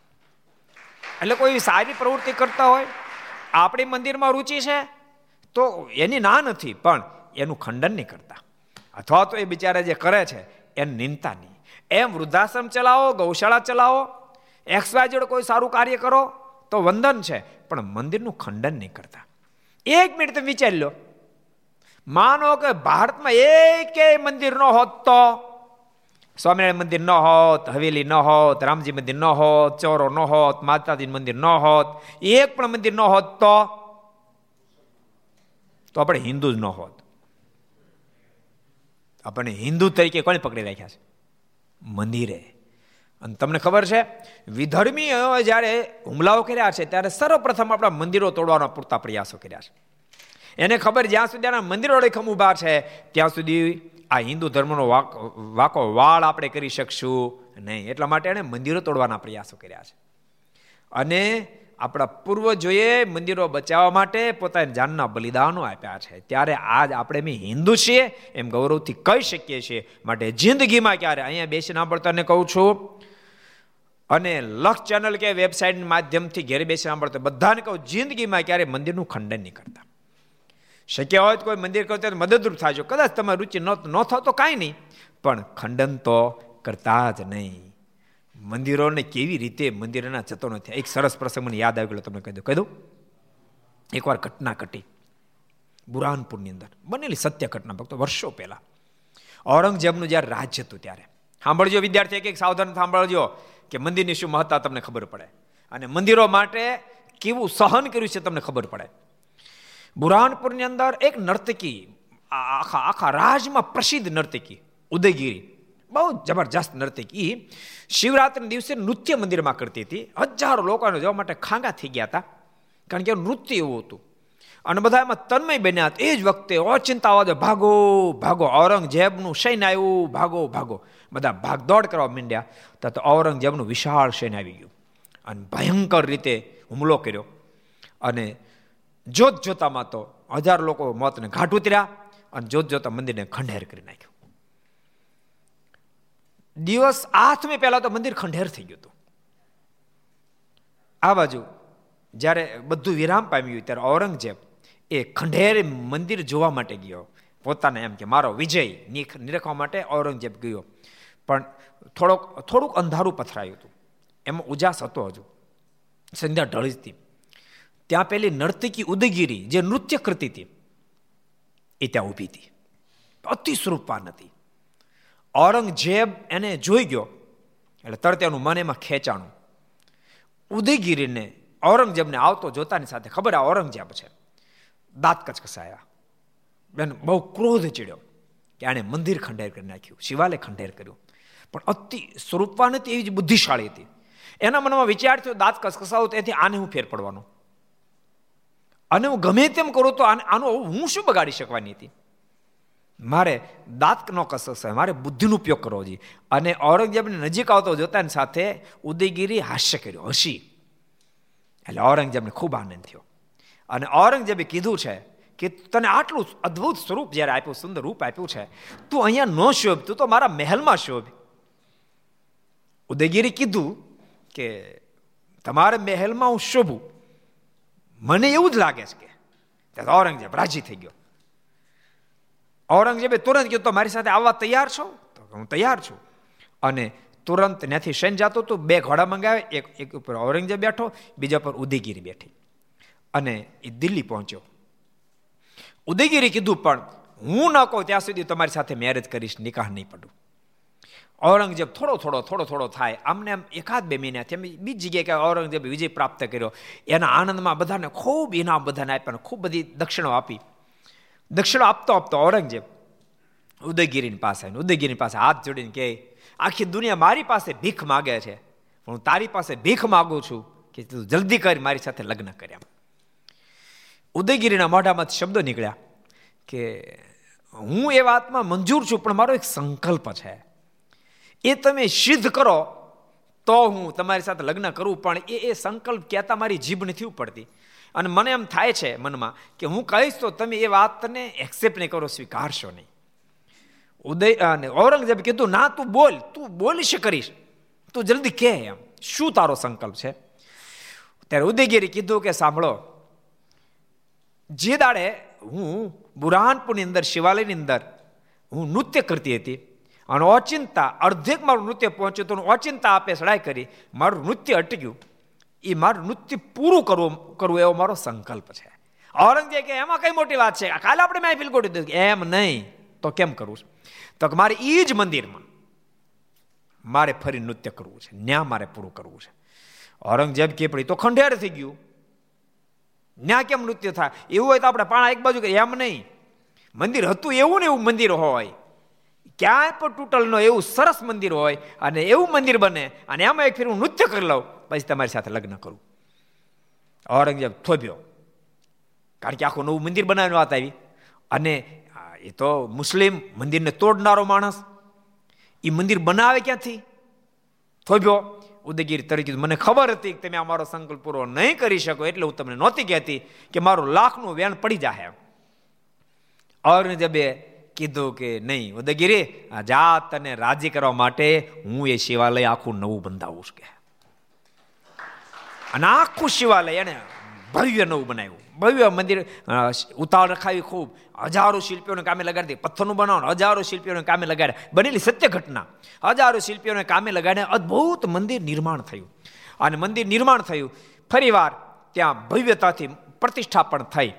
એટલે કોઈ સારી પ્રવૃત્તિ કરતા હોય, આપણી મંદિરમાં રુચિ છે, તો એની ના નથી, પણ એનું ખંડન નહીં કરતા. અથવા તો એ બિચારા જે કરે છે એને નિંદતા નહીં. એમ વૃદ્ધાશ્રમ ચલાવો, ગૌશાળા ચલાવો એક્સ જોડે કોઈ સારું કાર્ય કરો, તો વંદન છે, પણ મંદિરનું ખંડન નહીં કરતા. એક મિનિટ તમે વિચારી લો. માનો કે ભારતમાં એકેય મંદિર ન હોત તો, સ્વામિનારાયણ મંદિર ન હોત, હવેલી ન હોત, રામજી મંદિર ન હોત, ચોરો ન હોત માતાજી મંદિર ન હોત, એક પણ મંદિર ન હોત તો આપણે હિન્દુ જ ન હોત. આપણને હિન્દુ તરીકે કોને પકડી રાખ્યા છે? મંદિરે. અને તમને ખબર છે વિધર્મી જ્યારે હુમલાઓ કર્યા છે, ત્યારે સર્વપ્રથમ આપણા મંદિરો તોડવાના પૂરતા પ્રયાસો કર્યા છે. એને ખબર જ્યાં સુધી આના મંદિરો અડીખમ ઊભા છે, ત્યાં સુધી આ હિન્દુ ધર્મનો વાક, વાકો વાળ આપણે કરી શકશું નહીં. એટલા માટે એણે મંદિરો તોડવાના પ્રયાસો કર્યા છે. અને આપણા પૂર્વજોએ મંદિરો બચાવવા માટે પોતાની જાનના બલિદાનો આપ્યા છે. ત્યારે આજ આપણે મેં હિન્દુ છીએ, એમ ગૌરવથી કહી શકીએ છીએ. માટે જિંદગીમાં ક્યારે અહીંયા બેસી સાંભળતાને કહું છું. અને લક્ષ ચેનલ કે વેબસાઇટ માધ્યમથી ઘેર બેસી સાંભળતા બધાને કહું, જિંદગીમાં ક્યારે મંદિરનું ખંડન નહીં કરતા. શક્ય હોય તો કોઈ મંદિર કરતા મદદરૂપ થાય કદાચ તમારી રુચિ ન થતો કાંઈ નહીં. પણ ખંડન તો કરતા જ નહીં. મંદિરોને કેવી રીતે મંદિરના જતો નથી એક સરસ પ્રસંગ મને યાદ આવી ગયો તમને કહી દઉં. કહી દઉં. એકવાર ઘટના ઘટી. બુરાનપુરની અંદર. બનેલી સત્ય ઘટના, ભક્તો, વર્ષો પહેલા. ઔરંગઝેબનું જ્યારે રાજ હતું ત્યારે. સાંભળજો વિદ્યાર્થી એક સાવધાન સાંભળજો કે મંદિરની શું મહત્તા તમને ખબર પડે. અને મંદિરો માટે કેવું સહન કર્યું છે તમને ખબર પડે. બુરાનપુરની અંદર એક નર્તકી આખા આખા રાજમાં પ્રસિદ્ધ નર્તકી, ઉદયગીરી. બહુ જબરજસ્ત નર્તકી. શિવરાત્રિના દિવસે નૃત્ય મંદિરમાં કરતી હતી. હજારો લોકોને જોવા માટે ખાંગા થઈ ગયા હતા. કારણ કે નૃત્ય એવું હતું. અને બધા એમાં તન્મય બન્યા એ જ વખતે ઓચિંતા અવાજો ભાગો ભાગો, ઔરંગઝેબનું સૈન્ય આવ્યું. ભાગો ભાગો. બધા ભાગદોડ કરવા માંડ્યા. તો ઔરંગઝેબનું વિશાળ સૈન્ય આવી ગયું. અને ભયંકર રીતે હુમલો કર્યો. અને જોત જોતામાં તો હજાર લોકો મોતને ઘાટ ઉતર્યા. અને જોત જોતા મંદિરને ખંડેર કરી નાખ્યું. દિવસ આઠમી પહેલા તો મંદિર ખંડેર થઈ ગયું હતું. આ બાજુ જ્યારે બધું વિરામ પામ્યું ત્યારે ઔરંગઝેબ એ ખંડેર મંદિર જોવા માટે ગયો. પોતાને એમ કે મારો વિજય નિરખવા માટે ઔરંગઝેબ ગયો. પણ થોડોક, થોડુંક અંધારું પથરાયું હતું. એમાં ઉજાસ હતો હજુ. સંધ્યા ઢળી ત્યાં પેલી નર્તકી ઉદયગીરી જે નૃત્ય કરતી હતી, એ ત્યાં ઊભી હતી. અતિ સ્વરૂપવાન હતી. ઔરંગઝેબ એને જોઈ ગયો. એટલે તરત એનું મન એમાં ખેંચાણું. ઉદયગીરીને ઔરંગઝેબને આવતો જોતાની સાથે ખબર આ ઔરંગઝેબ છે. દાંત કચકસાયા બેન, બહુ ક્રોધ ચીડ્યો કે આણે મંદિર ખંડેર કરી નાખ્યું, શિવાલય ખંડેર કર્યું. પણ અતિ સ્વરૂપવાન હતી એવી જ બુદ્ધિશાળી હતી. એના મનમાં વિચાર થયો, દાંત કસકસાવો તેથી આને હું ફેર પડવાનો. અને હું ગમે તેમ કરું તો આનું હું શું બગાડી શકવાની હતી? મારે દાંતનો ન છે, મારે બુદ્ધિનો ઉપયોગ કરવો જોઈએ. અને ઔરંગઝેબની નજીક આવતો જોતાની સાથે ઉદયગીરી હાસ્ય કર્યો, હસી. એટલે ઔરંગઝેબને ખૂબ આનંદ થયો. અને ઔરંગઝેબે કીધું છે કે, તને આટલું અદ્ભુત સ્વરૂપ જ્યારે આપ્યું, સુંદર રૂપ આપ્યું છે, તું અહીંયા ન શોભ, તું તો મારા મહેલમાં શોભ. ઉદયગીરી કીધું કે, તમારા મહેલમાં હું શોભું. મને એવું જ લાગે છે કે ઔરંગઝેબ રાજી થઈ ગયો. ઔરંગઝેબે તુરંત કીધું, તો મારી સાથે આવવા તૈયાર છો? તો હું તૈયાર છું. અને તુરંત ત્યાંથી શેન જતો તો બે ઘોડા મંગાવે, એક એક ઉપર ઔરંગઝેબ બેઠો, બીજા પર ઉદયગીરી બેઠી. અને એ દિલ્હી પહોંચ્યો. ઉદયગીરી કીધું, પણ હું ન કહું ત્યાં સુધી તમારી સાથે મેરેજ કરીશ, નિકાહ નહીં પડું. ઔરંગઝેબ થોડો થોડો થોડો થોડો થાય. આમને આમ એકાદ બે મહિના થયા. બીજી જગ્યાએ કે ઔરંગઝેબ વિજય પ્રાપ્ત કર્યો. એના આનંદમાં બધાને ખૂબ ઇનામ બધાને આપ્યા ખૂબ બધી દક્ષિણો આપી. દક્ષિણો આપતો આપતો ઔરંગઝેબ, ઉદયગીરીની પાસે ઉદયગીરીની પાસે હાથ જોડીને કહે, આખી દુનિયા મારી પાસે ભીખ માગે છે, પણ હું તારી પાસે ભીખ માગું છું કે તું જલ્દી કરી, મારી સાથે લગ્ન કર્યા. ઉદયગીરીના મોઢામાં શબ્દો નીકળ્યા કે, હું એ વાતમાં મંજૂર છું, પણ મારો એક સંકલ્પ છે. એ તમે સિદ્ધ કરો, તો હું તમારી સાથે લગ્ન કરું, પણ એ એ સંકલ્પ કહેતા મારી જીભ નથી પડતી અને મને એમ થાય છે મનમાં કે હું કહીશ તો તમે એ વાતને એક્સેપ્ટ નહીં કરો, સ્વીકારશો નહીં. ઉદય, અને ઔરંગઝેબ કીધું, ના, તું બોલ, તું બોલીશ કરીશ. તું જલ્દી કહે એમ. શું તારો સંકલ્પ છે? ત્યારે ઉદયગીરી કીધું કે, સાંભળો, જે દાડે હું બુરહાનપુરની અંદર, શિવાલયની અંદર હું નૃત્ય કરતી હતી અને ઓચિંતા અર્ધેક મારું નૃત્ય પહોંચ્યું તો ઓચિંતા આપે સડાઈ કરી, મારું નૃત્ય અટક્યું. એ મારું નૃત્ય પૂરું કરવું કરવું એવો મારો સંકલ્પ છે. ઔરંગઝેબ કે, એમાં કઈ મોટી વાત છે? કાલે આપણે મહેફિલ ગોઠવી દીધું. એમ નહીં. તો કેમ કરવું તો મારે એ જ મંદિરમાં મારે ફરી નૃત્ય કરવું છે. ન્યા મારે પૂરું કરવું છે. ઔરંગઝેબ કે પડી તો ખંડેર થઈ ગયું. ન્યા કેમ નૃત્ય થાય એવું હોય તો આપણે પાણા એક બાજુ એમ નહીં. મંદિર હતું એવું ને એવું મંદિર હોય. ક્યાંય પણ તૂટલ નો એવું સરસ મંદિર હોય અને એવું મંદિર બને અને એમાં એક ફેર હું નૃત્ય કરી લઉં. પછી તમારી સાથે લગ્ન કરું. ઔરંગઝેબ થોભ્યો. કારણ કે આખું નવું મંદિર બનાવવાની વાત આવી. અને એ તો મુસ્લિમ મંદિરને તોડનારો માણસ. એ મંદિર બનાવે ક્યાંથી? થોભ્યો. ઉદયગીરી તરીકે મને ખબર હતી કે તમે અમારો સંકલ્પ પૂરો નહીં કરી શકો એટલે હું તમને નહોતી કહેતી કે મારું લાખનું વેણ પડી જાય ઔરંગઝેબે કીધું કે, નહીં, ઉદયગીરી જાત તને રાજી કરવા માટે હું એ શિવાલય આખું નવું બંધાવું છું કે. અને આખું શિવાલય એને ભવ્ય નવું બનાવ્યું. ભવ્ય મંદિર ઉતાળ રખાવી ખૂબ. હજારો શિલ્પીઓને કામે લગાડી પથ્થરનું બનાવવાનું, હજારો શિલ્પીઓને કામે લગાડ્યા. બનેલી સત્ય ઘટના. હજારો શિલ્પીઓને કામે લગાડીને અદ્ભુત મંદિર નિર્માણ થયું. અને મંદિર નિર્માણ થયું. ફરીવાર ત્યાં ભવ્યતાથી પ્રતિષ્ઠા પણ થઈ.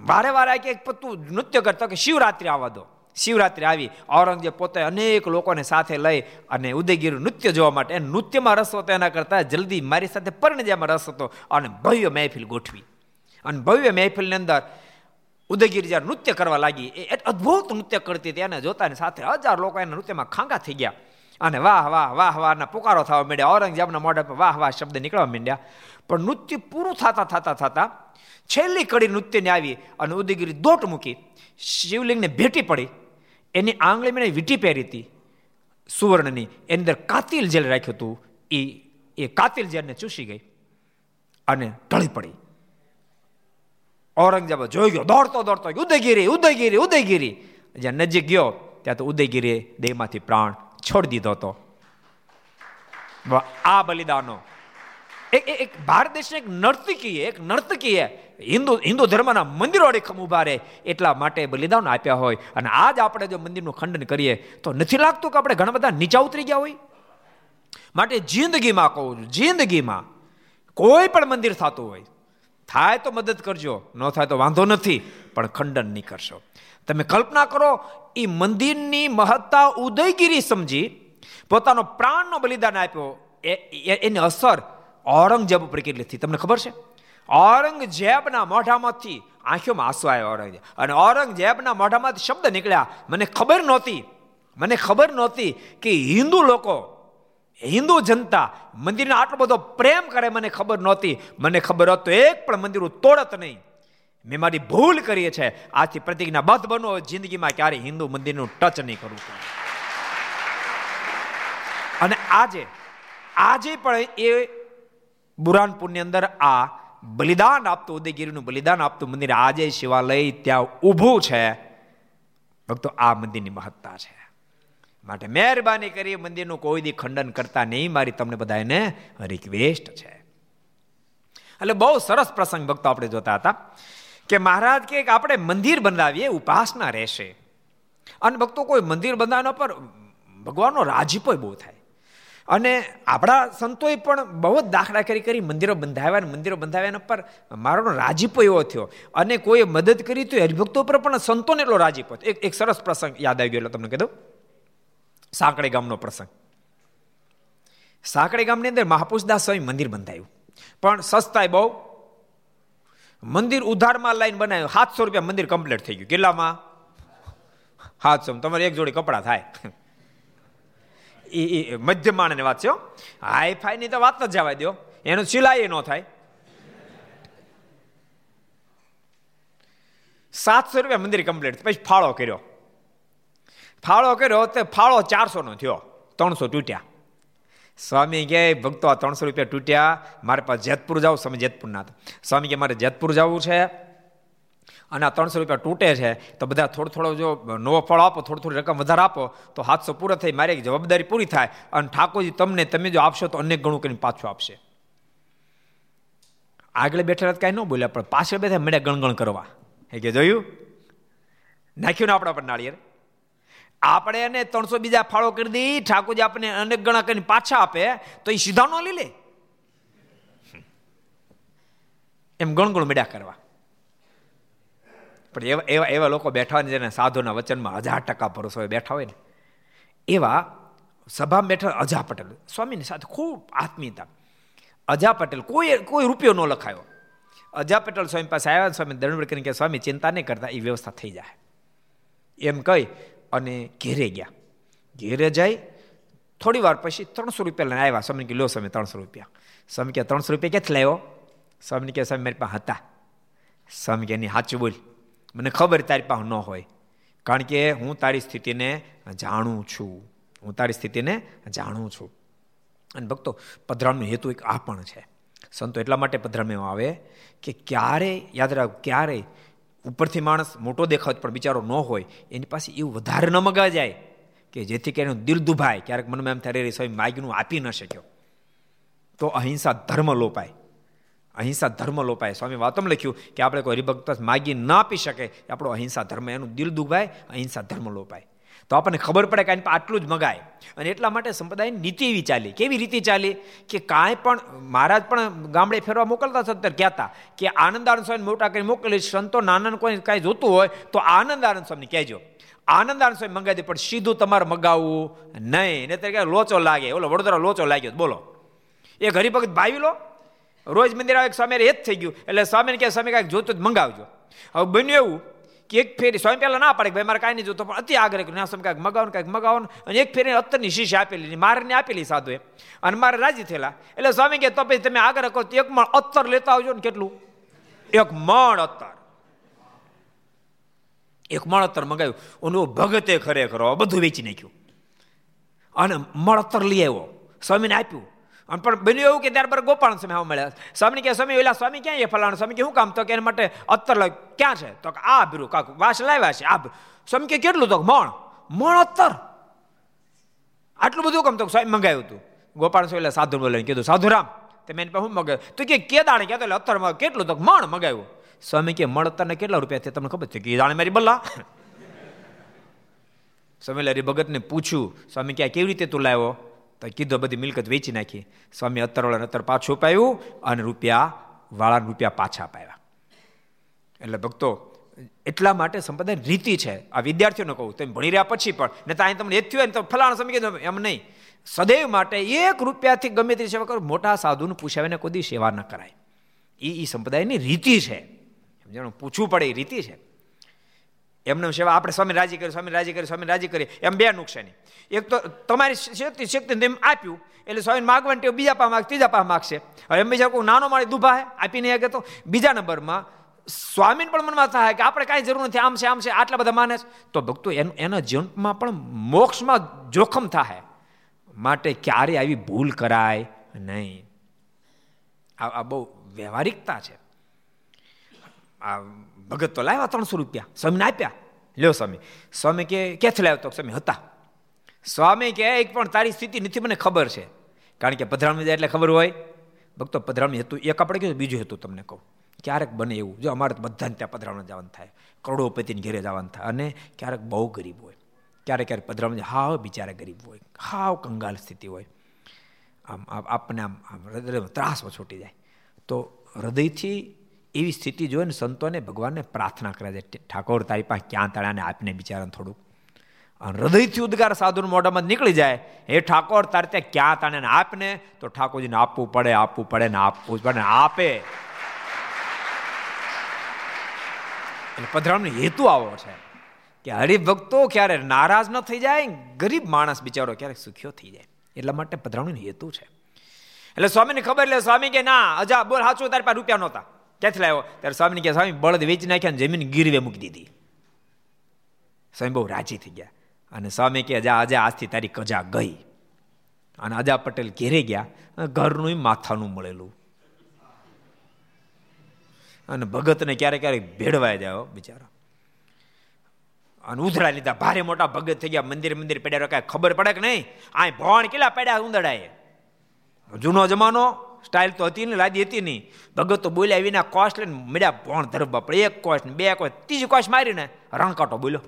વારે વારે કે તું નૃત્ય કરતો કે શિવરાત્રિ આવવા દો. શિવરાત્રિ આવી, ઔરંગઝેબ પોતે અનેક લોકોને સાથે લઈ અને ઉદયગીરનું નૃત્ય જોવા માટે નૃત્યમાં રસ હતો એના કરતાં જલ્દી મારી સાથે પરણજામાં રસ હતો અને ભવ્ય મહેફિલ ગોઠવી. અને ભવ્ય મહેફિલની અંદર ઉદયગીરી જ્યારે નૃત્ય કરવા લાગી, એ અદ્ભુત નૃત્ય કરતી હતી એને જોતાની સાથે હજાર લોકો એના નૃત્યમાં ખાંગા થઈ ગયા. અને વાહ વાહ વાહ વાહના પુકારો થવા માંડ્યા. ઔરંગઝેબના મોઢા પર વાહ વાહ શબ્દ નીકળવા માંડ્યા. પણ નૃત્ય પૂરું થતા થતા થતા છેલ્લી કડી નૃત્યને આવી અને ઉદયગીરી દોટ મૂકી. શિવલિંગને ભેટી પડી. એની આંગળી મેં વીટી પહેરી હતી, સુવર્ણની. એની અંદર કાતિલ જેલ રાખ્યું હતું. એ એ કાતિલ જેલને ચૂસી ગઈ અને ઢળી પડી. ઔરંગઝેબ જોઈ ગયો, દોડતો દોડતો ઉદયગીરી ઉદયગીરી ઉદયગીરી. જ્યાં નજીક ગયો, ત્યાં તો ઉદયગીરીએ દેહમાંથી પ્રાણ છોડી દીધો હતો. આ બલિદાનો. એક એક ભારત દેશની એક નર્તકીએ એક નર્તકીએ હિન્દુ હિન્દુ ધર્મના મંદિરો અડીખમ ઊભા રહે એટલા માટે બલિદાન આપ્યા હોય. અને આજ આપણે જો મંદિરનું ખંડન કરીએ, તો નથી લાગતું કે આપણે ઘણા બધા નીચા ઉતરી ગયા હોય? માટે જિંદગીમાં કહું છું, જિંદગીમાં કોઈ પણ મંદિર થતું હોય, થાય તો મદદ કરજો, ન થાય તો વાંધો નથી, પણ ખંડન નહીં કરશો. તમે કલ્પના કરો એ મંદિરની મહત્તા ઉદયગીરી સમજી પોતાનો પ્રાણનો બલિદાન આપ્યો એની અસર ઔરંગઝેબ ઉપર કેટલી થઈ? તમને ખબર છે? ઔરંગઝેબના મોઢામાંથી આંખોમાં આંસુ આવ્યા ઔરંગઝેબ અને ઔરંગઝેબના મોઢામાંથી શબ્દ નીકળ્યા. મને ખબર નહોતી. મને ખબર નહોતી કે હિન્દુ લોકો, હિન્દુ જનતા મંદિરને આટલો બધો પ્રેમ કરે મને ખબર નહોતી. મને ખબર હોત એક પણ મંદિર તોડત નહીં. મેં મારી ભૂલ કરીએ છે. આથી પ્રતિજ્ઞા બધ બનો. જિંદગીમાં ક્યારે હિન્દુ મંદિરનું ટચ નહીં કરવું અને આજે આજે પણ એ બુરાનપુરની અંદર આ બલિદાન આપતું ઉદયગીરીનું બલિદાન આપતું મંદિર આજે શિવાલય ત્યાં ઊભું છે. ભક્તો, આ મંદિરની મહત્તા છે. માટે મહેરબાની કરી મંદિરનું કોઈ દી ખંડન કરતા નહીં, મારી તમને બધાને રિક્વેસ્ટ છે. એટલે બહુ સરસ પ્રસંગ ભક્તો આપણે જોતા હતા કે મહારાજ કે આપણે મંદિર બંધાવીએ ઉપાસના રહેશે. અને ભક્તો કોઈ મંદિર બંધાવવા પર ભગવાનનો રાજીપો બહુ થાય. અને આપણા સંતોએ પણ બહુ જ દાખલા કરી. કરી મંદિરો બંધાવ્યા મંદિરો બંધાવ્યા પર મારો રાજીપો એવો થયો. અને કોઈએ મદદ કરી તો હરિભક્તો પર પણ સંતોને એટલો રાજીપો એક એક સરસ પ્રસંગ યાદ આવી ગયો તમને કીધું સાંકળે ગામનો પ્રસંગ. સાંકળે ગામની અંદર મહાપુષદાસ સ્વામી મંદિર બંધાયું. પણ સસ્તાય બહુ. મંદિર ઉધારમાં લાઈન બનાવ્યું. સાતસો રૂપિયા મંદિર કમ્પ્લીટ થઈ ગયું. કેટલામાં? સાતસો. તમારે એક જોડી કપડાં થાય. એ એ મધ્ય વાત વાંચ્યો હાઈ ફાઈ ની તો વાત જ જવા દો એનું સિલાઈ ન થાય. સાતસો રૂપિયા મંદિર કમ્પ્લીટ પછી ફાળો કર્યો. ફાળો કર્યો તે ફાળો ચારસો નો થયો. ત્રણસો તૂટ્યા. સ્વામી કે, ભક્તો, આ ત્રણસો રૂપિયા તૂટ્યા. મારે પાસે જેતપુર જાવ સ્વામી જેતપુર ના સ્વામી કે, મારે જેતપુર જવું છે. અને આ ત્રણસો રૂપિયા તૂટે છે, તો બધા થોડો થોડો જો નવો ફળ આપો, થોડી થોડી રકમ વધારે આપો, તો હાથસો પૂરો થઈ, મારી જવાબદારી પૂરી થાય. અને ઠાકોરજી તમને, તમે જો આપશો તો અનેક ગણું કરીને પાછું આપશે. આગળ બેઠેલા કાંઈ ન બોલ્યા, પણ પાછળ બેઠા મળ્યા ગણગણ કરવા. એ કે જોયું? નાખ્યું ને આપણા પર નાળિયેર? આપણે એને ત્રણસો બીજા ફાળો કરી દઈ ઠાકોરજી આપણને અનેક ગણા કરીને પાછા આપે, તો એ સીધા ન લઈ લે. એમ ગણગણ મેળ્યા કરવા. પણ એવા એવા એવા લોકો બેઠા હોય ને જેને સાધુના વચનમાં હજાર ટકા ભરોસો હોય, બેઠા હોય ને, એવા સભામાં બેઠા અજા પટેલ. સ્વામીની સાથે ખૂબ આત્મીયતા. અજા પટેલ, કોઈ કોઈ રૂપિયો ન લખાયો. અજા પટેલ સ્વામી પાસે આવ્યા સ્વામી દંડ કરીને કે સ્વામી, ચિંતા નહીં કરતા એ વ્યવસ્થા થઈ જાય એમ કહી અને ઘેરે ગયા. ઘેરે જાય થોડી વાર પછી ત્રણસો રૂપિયા લઈને આવ્યા. સ્વામી કે લો સ્વામી, ત્રણસો રૂપિયા. સ્વામી કે ત્રણસો રૂપિયા ક્યાંથી લાવ્યો? સ્વામી કે સ્વામી, મારી પાસે હતા. સ્વામી કે એની સાચું બોલ. મને ખબર તારી પાસે ન હોય. કારણ કે હું તારી સ્થિતિને જાણું છું. હું તારી સ્થિતિને જાણું છું. અને ભક્તો, પધરામનો હેતુ એક આ પણ છે. સંતો એટલા માટે પધરામમાં આવે કે ક્યારે, યાદ રાખ, ક્યારે ઉપરથી માણસ મોટો દેખાવ પણ બિચારો ન હોય, એની પાસે એવું વધારે ન મગા જાય કે જેથી કરીને દિલ દુભાય, ક્યારેક મનમાં એમ થાય સ્વામી માગ્યું આપી ન શક્યો. તો અહિંસા ધર્મ લોપાય. અહિંસા ધર્મ લોપાય. સ્વામી વાતમ લખ્યું કે આપણે કોઈ હરિભક્ત માગી ના આપી શકે આપણો અહિંસા ધર્મ એનું દિલ દુભાય અહિંસા ધર્મ લોપાય. તો આપણને ખબર પડે કે આટલું જ મગાય. અને એટલા માટે સંપ્રદાયની નીતિ એવી ચાલી. કેવી રીતિ ચાલી? કે કાંઈ પણ મહારાજ પણ ગામડે ફેરવા મોકલતા સત્તર કહેતા કે આનંદ આનંદ સ્વામી મોટા કરી મોકલી, સંતો નાનંદ કોઈ કાંઈ જોતું હોય તો આનંદાનંદ આનંદ સ્વામી કહેજો. આનંદ આનંદ સ્વામી મંગાવી દે, પણ સીધું તમારે મગાવવું નહીં. ને તરીકે લોચો લાગે. ઓલો વડોદરા લોચો લાગ્યો. બોલો. એ હરિભગત ભાવી લો. રોજ મંદિર આવે સ્વામી એ જ થઈ ગયું. એટલે સ્વામીને કહે, સ્વામી, કાંઈક જોતું જ મંગાવજો. હવે બન્યું એવું કે એક ફેરી સ્વામી પહેલાં ના પાડે ભાઈ, મારે કાંઈ નહીં જોતો, પણ અતિ આગ્રહ ના, સ્વામી, કાંઈક મગાવો કાંઈક મગાવો અને એક ફેરી અત્તરની શીશી આપેલી મારને આપેલી સાધુએ. અને મારે રાજી થયેલા. એટલે સ્વામી કે તો પછી તમે આગ્રહ કરો, એક મણ અત્તર લેતા આવજો ને કેટલું? એક મણ અત્તર. એક મણ અત્તર મગાવ્યું. ઓનું ભગતે ખરેખર બધું વેચી નાખ્યું. અને મળ અત્તર લઈ આવ્યો. સ્વામીને આપ્યું. અને પણ બન્યું એવું કે ત્યાર પર ગોપાલ સ્વામી આવા મળ્યા. સ્વામી કે સ્વામી, ઓલા સ્વામી ક્યાં છે? ફલાણા સ્વામી કે શું કામ? તો કે એના માટે અત્તર લાવ ક્યાં છે? તો આ ભીરું, કાક, વાસ લાવ્યા છે, આ. સ્વામી કે કેટલું? તો મણ. મણ અત્તર આટલું બધું કામ તો સ્વામી મંગાવ્યું હતું. ગોપાલ સ્વામી એટલે સાધુ બોલાવીને કીધું, સાધુરામ. તમે એની પાસે શું મગાવ્યું. તો કે કે દાણે કહેતો એટલે અત્તર કેટલું? તો મણ મગાવ્યું. સ્વામી કે મણ અત્તરને કેટલા રૂપિયા થયા? તમને ખબર છે? કે દાણે મારી બલ્લા. સ્વામી હરિ ભગતને પૂછ્યું, સ્વામી કે આ કેવી રીતે તું લાવ્યો? તો કીધો બધી મિલકત વેચી નાખી. સ્વામી અત્તરવાળાને અત્તર પાછું અપાયું અને રૂપિયા, વાળાને રૂપિયા પાછા અપાવ્યા એટલે ભક્તો, એટલા માટે સંપ્રદાય રીતિ છે. આ વિદ્યાર્થીઓને કહું, તમે ભણી રહ્યા પછી પણ, ને તો અહીં તમને એ થયું ને તો ફલાણા સમય કીધું એમ નહીં. સદૈવ માટે એક રૂપિયાથી ગમે તે સેવા કરો, મોટા સાધુને પૂછાવીને કોઈ સેવા ન કરાય. એ એ સંપ્રદાયની રીતિ છે. સમજણ? પૂછવું પડે એ રીતિ છે. એમને સેવા આપણે સ્વામી રાજી કરી સ્વામી રાજી કરી સ્વામી રાજી કરી એમ બે નુકસાની. એક તો તમારી શક્તિ શક્તિ તેમ આપ્યું, એટલે સ્વામી માગવાની ટેવ બીજા પાસે માગ ત્રીજા પાસે માગશે. હવે એમ બીજા કોઈ નાનો માળી દુભા હે, આપી નહીં શકે તો. બીજા નંબરમાં, સ્વામીને પણ મનમાં થાય કે આપણે કાંઈ જરૂર નથી, આમ છે આમ છે, આટલા બધા માને તો ભક્તો એનું, એના જીવનમાં પણ મોક્ષમાં જોખમ થાય માટે ક્યારે આવી ભૂલ કરાય નહીં. આ બહુ વ્યવહારિકતા છે. આ ભગત તો લાવ્યા ત્રણસો રૂપિયા, સ્વામીને આપ્યા. લ્યો સ્વામી. સ્વામી કે, ક્યાંથી લાવ્યો તો? સ્વામી, હતા. સ્વામી કે, એક પણ તારી સ્થિતિ નથી, મને ખબર છે. કારણ કે પધરામણી જાય એટલે ખબર હોય. ભક્તો, પધરામણી હતું, એક આપણે કીધું, બીજું હતું તમને કહું. ક્યારેક બને એવું. જો અમારે બધાને ત્યાં પધરામણી જવાનું થાય. કરોડોપતિને ઘેરે જવાનું થાય. અને ક્યારેક બહુ ગરીબ હોય. ક્યારેક ક્યારેક પધરામણી, હાવ બિચારા ગરીબ હોય. હાવ કંગાલ સ્થિતિ હોય. આમ આપણને આમ આમ હૃદયમાં ત્રાસમાં છૂટી જાય. તો હૃદયથી એવી સ્થિતિ જોઈને સંતોને ભગવાનને પ્રાર્થના કરે છે ઠાકોર, તારી પાસે ક્યાં તળાને આપને બિચારાને થોડુંક? હૃદયથી ઉદ્ગાર સાધુના મોઢામાં નીકળી જાય, હે ઠાકોર, તારે ત્યાં ક્યાં તાણે આપને? તો ઠાકોરજીને, આપવું પડે આપવું પડે ને આપવું પડે આપે. એટલે પધરામનો હેતુ આવો છે કે હરિભક્તો ક્યારે નારાજ ન થઈ જાય, ગરીબ માણસ બિચારો ક્યારેક સુખ્યો થઈ જાય. એટલા માટે પધરાવણીનો હેતુ છે. એટલે સ્વામીને ખબર એટલે સ્વામી કે ના, અજા, બોલ સાચું તારી પાસે રૂપિયા નહોતા. ક્યાંથી લાવ્યો? ત્યારે સ્વામીને કહે સ્વામી, બળદ વેચી નાખ્યા જમીન ગીરવે મૂકી દીધી. સ્વામી બહુ રાજી થઈ ગયા. અને સ્વામી કે અજા આજે આજથી તારી કજા ગઈ. અને અજા પટેલ ઘેરે ગયા ઘરનું માથાનું મળેલું. અને ભગતને ક્યારેક ક્યારેક ભેળવાઈ જાય બિચારા. અને ઉધડા લીધા. ભારે મોટા ભગત થઈ ગયા. મંદિર મંદિર પડ્યા કાંઈ ખબર પડે કે નહીં? આ ભણ કેટલા પડ્યા ઉંદડાએ જૂનો જમાનો? સ્ટાઇલ તો હતી ને, લાદી હતી નહીં. ભગત તો બોલ્યા વિના કોસ્ટ લઈને મળ્યા પણ ધરબા પડે એક કોસ્ટ બે કોસ્ટ ત્રીજી કોસ્ટ મારીને રણકાટો બોલ્યો.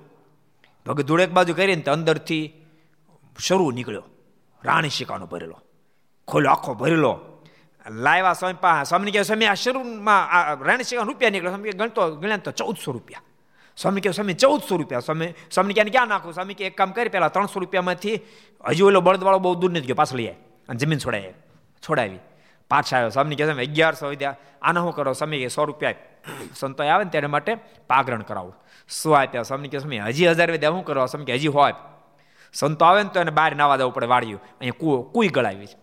ભગત ધૂળ એક બાજુ કરીને તો અંદરથી શરૂ નીકળ્યો, રાણી શિકાનો ભરેલો, ખોલો આખો ભરેલો. લાવ્યા સ્વામી પા સ્વામી કહે સ્વામી, આ શરૂમાં આ રાણી શિકાનો રૂપિયા નીકળ્યો. સ્વામી ગણતો, ગણ્યા તો ચૌદસો રૂપિયા. સ્વામી કહે, સ્વામી, ચૌદસો રૂપિયા. સ્વામી સ્વામી ક્યાં ક્યાં નાખું સ્વામી કે એક કામ કરી પહેલાં ત્રણસો રૂપિયામાંથી હજુ ઓલો બળદવાળો બહુ દૂર નથી ગયો પાછળ લઈ અને જમીન છોડાય, છોડાવી. પાછા આવ્યો. સ્વામી કહેશે અગિયારસો વિદ્યા આના શું કરો? સ્વામી કે સો રૂપિયા સંતો આવે ને તેના માટે પાગરણ કરાવો. શું આપ્યા? સ્વામી કે સ્વામી, હજી હજાર વધ્યા. શું કરો સ્વામી કે હજી હો આપ સંતો આવે ને તો એને બહાર નાવા દેવું પડે, વાળ્યું. અહીંયા કુ, કુઈ ગળાવી છે.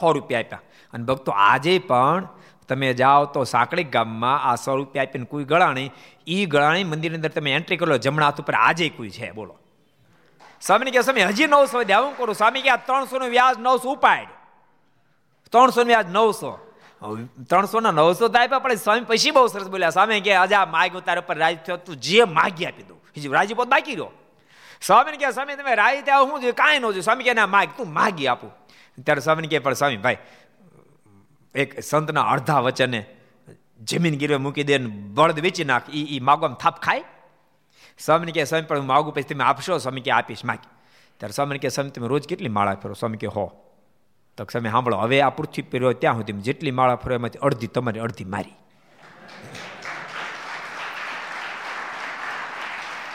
સો રૂપિયા આપ્યા. અને ભક્તો, આજે પણ તમે જાઓ તો સાંકળી ગામમાં આ સો રૂપિયા આપીને કુઈ ગળાણી એ ગળાણી મંદિરની અંદર તમે એન્ટ્રી કરો, જમણા હાથ ઉપર આજે કુઈ છે. બોલો. સ્વામી કે સ્વામી, હજી નવસો વધ્યા. હું કરું? સ્વામી કે, આ ત્રણસો નું વ્યાજ નવસો ઉપાડ ત્રણસો ને આજ નવસો. ત્રણસો ના નવસો તો આપ્યા, પણ સ્વામી પછી બહુ સરસ બોલ્યા, સ્વામી, કે આજે આ માગ તારા પર રાજ થયો, તું જે માગી આપી દઉં. રાજી રાજીપોત બાકી રહ્યો. સ્વામીને કે સ્વામી, તમે રાજી ત્યાં શું જોઈએ, કાંઈ ન જોયું સ્વામી કે ના માગ તું માગી આપું. ત્યારે સ્વામીને કહે, પણ સ્વામી, ભાઈ, એક સંતના અડધા વચને જમીન ગીરવે મૂકી દે બળદ વેચી નાખ એ એ માગવામાં થાપ ખાય? સ્વામીને કહે, સ્વામી, પણ હું માગું પછી તમે આપશો? સ્વામી કે આપીશ, માગી. ત્યારે સ્વામીને કહે, સ્વામી, તમે રોજ કેટલી માળા ફેરો? સ્વામી કે હો. તો સ્વામી સાંભળો, હવે આ પૃથ્વી પહેર્યો ત્યાં સુધી જેટલી માળા ફરો એમાંથી અડધી તમારી, અડધી મારી.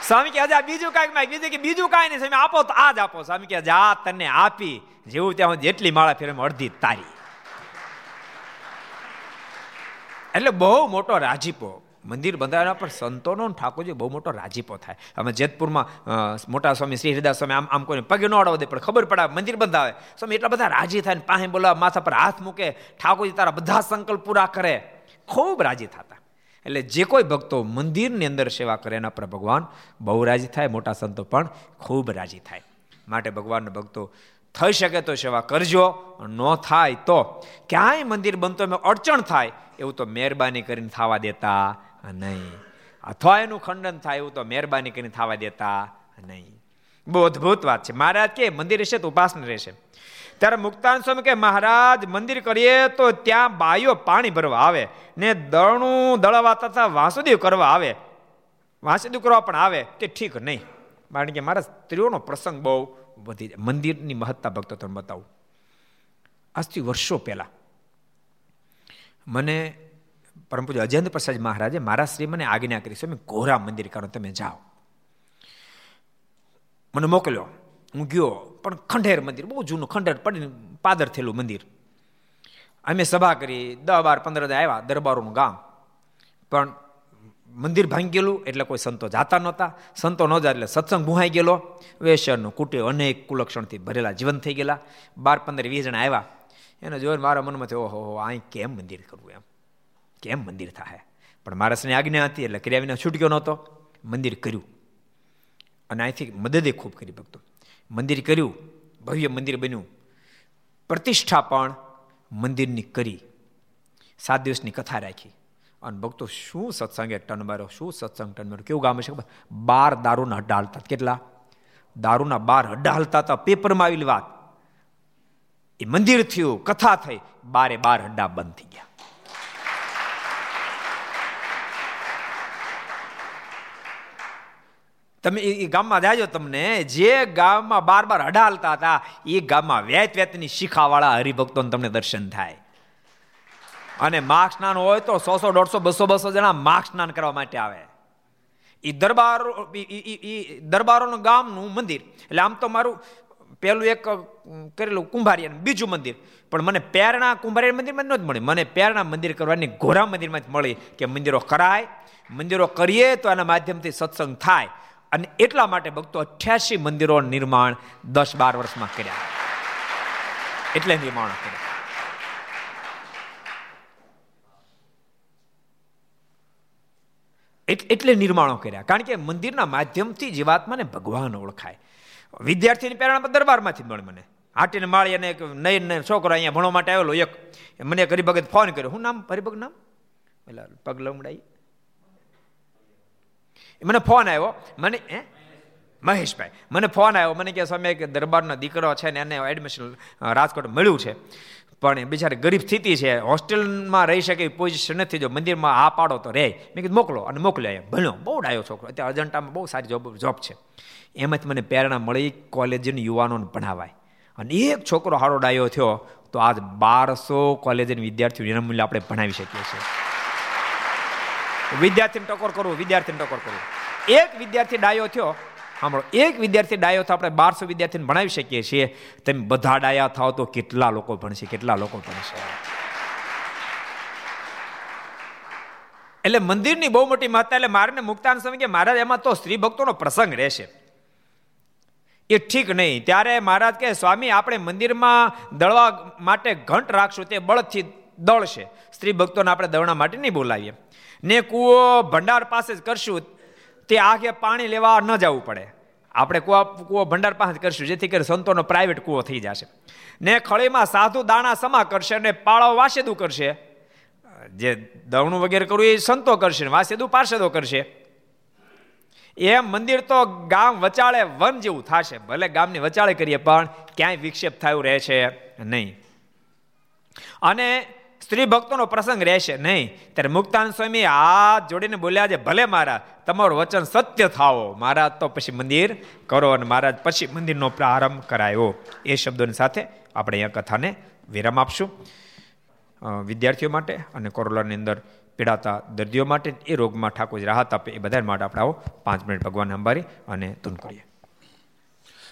સ્વામી કે આ બીજું કાંઈકમાં બીજું કે, બીજું કાંઈ નહીં, સ્વામી, આપો તો આ જ આપો. સ્વામી કે જા તને આપી, જેવું ત્યાં જેટલી માળા ફેરે અડધી તારી. એટલે બહુ મોટો રાજીપો. મંદિર બંધાવ્યા પર સંતોનો ઠાકોરજી બહુ મોટો રાજીપો થાય. અમે જેતપુરમાં મોટા સ્વામી શ્રી હરિદાસ સ્વામી આમ આમ કોઈને પગે ન અડવા દે, પણ ખબર પડે મંદિર બંધાવે. સ્વામી એટલા બધા રાજી થાય પાસે બોલાવે, માથા પર હાથ મૂકે, ઠાકોરજી તારા બધા સંકલ્પ પૂરા કરે. ખૂબ રાજી થતા. એટલે જે કોઈ ભક્તો મંદિરની અંદર સેવા કરે, એના પર ભગવાન બહુ રાજી થાય, મોટા સંતો પણ ખૂબ રાજી થાય. માટે ભગવાનના ભક્તો, થઈ શકે તો સેવા કરજો ન થાય તો ક્યાંય મંદિર બનતો એમાં અડચણ થાય, એવું તો મહેરબાની કરીને થવા દેતા. નહીં. અથવા એનું ખંડન થાય એવું તો મહેરબાની કરીને થવા દેતા નહીં. બહુ અદભુત વાત છે. મહારાજ કે, મંદિર રહેશે તો ઉપાસના રહેશે. ત્યારે મુક્તાન સ્વામી કે, મહારાજ, મંદિર કરીએ તો ત્યાં બાયો પાણી ભરવા આવે ને દળનું દળવા તથા વાસુદેવ કરવા આવે. વાસુદેવ કરવા પણ આવે તે ઠીક નહીં. કારણ કે મારા સ્ત્રીઓનો પ્રસંગ બહુ વધી જાય. મંદિરની મહત્તા ભક્તો તમને બતાવું. આજથી વર્ષો પહેલા મને પરમ પૂજ્ય અજેન્દ્ર પ્રસાદ મહારાજે, મારા શ્રી મને આજ્ઞા કરી, સ્વામી, ઘોરા મંદિર કરો, તમે જાઓ. મને મોકલ્યો. હું ગયો, પણ ખંડેર મંદિર, બહુ જૂનું ખંડેર પડીને પાદર થયેલું મંદિર. અમે સભા કરી દસ બાર પંદર આવ્યા, દરબારોનું ગામ. પણ મંદિર ભાંગી ગયેલું, એટલે કોઈ સંતો જાતા નહોતા. સંતો ન જાય એટલે સત્સંગ ભૂહાઈ ગયેલો. વેસરનું કુટે અનેક કુલક્ષણથી ભરેલા જીવન થઈ ગયેલા. બાર પંદર વીસ જણા આવ્યા. એને જોઈને મારા મનમાં થયો, ઓહો અહીં કેમ મંદિર કરવું એમ? કેમ મંદિર થાય પણ મારા આજ્ઞા હતી એટલે કર્યા વિના છૂટક્યો નહોતો. મંદિર કર્યું. અને અહીંથી મદદે ખૂબ કરી ભક્તો. મંદિર કર્યું, ભવ્ય મંદિર બન્યું. પ્રતિષ્ઠા પણ મંદિરની કરી. સાત દિવસની કથા રાખી. અને ભક્તો શું સત્સંગ એક ટન મારો, શું સત્સંગ ટન મારો? કેવું ગામ છે બાર દારૂના હડ્ડા હાલતા. કેટલા? દારૂના બાર હડ્ડા હાલતા હતા. પેપરમાં આવેલી વાત. એ મંદિર થયું, કથા થઈ. બારે બાર હડ્ડા બંધ થઈ ગયા. તમે એ ગામમાં જાજો તમને. જે ગામમાં બાર બાર અડાલતા હતા, એ ગામમાં વેત વેતની શીખાવાળા હરિભક્તોને તમને દર્શન થાય. અને માખ સ્નાન હોય તો સો સો, દોઢસો, બસો બસો જણા માખ સ્નાન કરવા માટે આવે. એ દરબાર એ દરબારોનું ગામનું મંદિર. એટલે આમ તો મારું પેલું એક કરેલું કુંભારિયા બીજું મંદિર. પણ મને પ્રેરણા કુંભારિયા મંદિરમાં જ મળી મને પ્રેરણા મંદિર કરવાની ઘોરા મંદિરમાં જ મળી કે મંદિરો કરાય. મંદિરો કરીએ તો એના માધ્યમથી સત્સંગ થાય. અને એટલા માટે ભક્તો અઠ્યાસી મંદિરો નિર્માણ દસ બાર વર્ષમાં કર્યા. એટલે નિર્માણ કર્યા. એટલે નિર્માણો કર્યા. કારણ કે મંદિરના માધ્યમથી જીવાત્માને ભગવાન ઓળખાય. વિદ્યાર્થીની પ્રેરણા દરબારમાંથી મળે મને. હાટીને માળી અને એક નયન છોકરો અહીંયા ભણવા માટે આવેલો, એક મને એક હરિભગત ફોન કર્યો. હું નામ? હરિભગત નામ? એટલે પગ લમડાઈ. મને ફોન આવ્યો. મને, હે? મહેશભાઈ, મને ફોન આવ્યો. મને કે સ્વામી કે દરબારનો દીકરો છે ને એને એડમિશન રાજકોટ મળ્યું છે. પણ બિચારે ગરીબ સ્થિતિ છે. હોસ્ટેલમાં રહી શકે એવી પોઝિશન નથી. જો મંદિરમાં આ પાડો તો રહે મેં કીધું, મોકલો અને મોકલ્યો ભણ્યો બહુ ડાયો છોકરો. અત્યારે અજંટામાં બહુ સારી જોબ જોબ છે. એમાંથી મને પ્રેરણા મળી કોલેજની યુવાનોને ભણાવાય. અને એક છોકરો હારો ડાયો થયો, તો આજ બારસો કોલેજની વિદ્યાર્થીઓ વિનામૂલ્ય આપણે ભણાવી શકીએ છીએ. વિદ્યાર્થીને ટકોર કરવું, વિદ્યાર્થીને ટકોર કરવું. એક વિદ્યાર્થી ડાયો થયો, સાંભળો, એક વિદ્યાર્થી ડાયો તો આપણે બારસો વિદ્યાર્થીને ભણાવી શકીએ છીએ. તમે બધા ડાયા થાવ તો કેટલા લોકો ભણશે, કેટલા લોકો ભણશે? એટલે મંદિરની બહુ મોટી મહત્તા, એટલે મારને મુક્તાન સમય કે મહારાજ, એમાં તો સ્ત્રી ભક્તોનો પ્રસંગ રહેશે. એ ઠીક નહીં. ત્યારે મહારાજ કે સ્વામી, આપણે મંદિરમાં દળવા માટે ઘંટ રાખશું, તે બળદથી દળશે. સ્ત્રી ભક્તોને આપણે દળવા માટે નહીં બોલાવીએ. ને કૂવો ભંડાર પાસે જ કરશું, તે આગે પાણી લેવા ન જવું પડે. આપણે કૂવા કૂવો ભંડાર પાસે કરશું, જેથી કરી સંતોનો પ્રાઇવેટ કૂવો થઈ જશે. ને ખળીમાં સાધુ દાણા સમા કરશે અને પાળો વાસેદું કરશે. જે દવણું વગેરે કરવું એ સંતો કરશે વાસેદું પાર્ષદો કરશે. એમ મંદિર તો ગામ વચાળે વન જેવું થશે, ભલે ગામની વચાળે કરીએ, પણ ક્યાંય વિક્ષેપ થયું રહે છે નહીં. અને સ્ત્રી ભક્તોનો પ્રસંગ રહેશે નહીં. ત્યારે મુક્તાન સ્વામી હાથ જોડીને બોલ્યા છે, ભલે મારા તમારું વચન સત્ય થાવો. મહારાજ તો પછી મંદિર કરો અને મહારાજ પછી મંદિરનો પ્રારંભ કરાયો. એ શબ્દોની સાથે આપણે અહીંયા કથાને વિરામ આપશું. વિદ્યાર્થીઓ માટે અને કોરોલાની અંદર પીડાતા દર્દીઓ માટે એ રોગમાં ઠાકોર રાહત આપે એ બધા માટે આપણે આવો પાંચ મિનિટ ભગવાન અંબારી અને ધૂન કરીએ.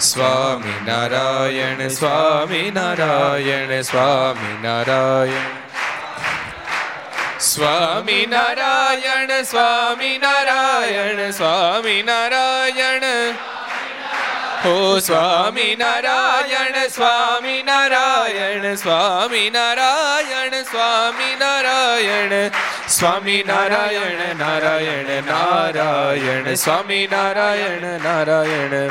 સ્વામી નારાયણ સ્વામી નારાયણ સ્વામી નારાયણ. સ્વામી નારાયણ સ્વામી નારાયણ સ્વામી નારાયણ. હો સ્વામી નારાયણ સ્વામી નારાયણ સ્વામી નારાયણ સ્વામી નારાયણ. સ્વામી નારાયણ નારાયણ નારાયણ. સ્વામી નારાયણ નારાયણ.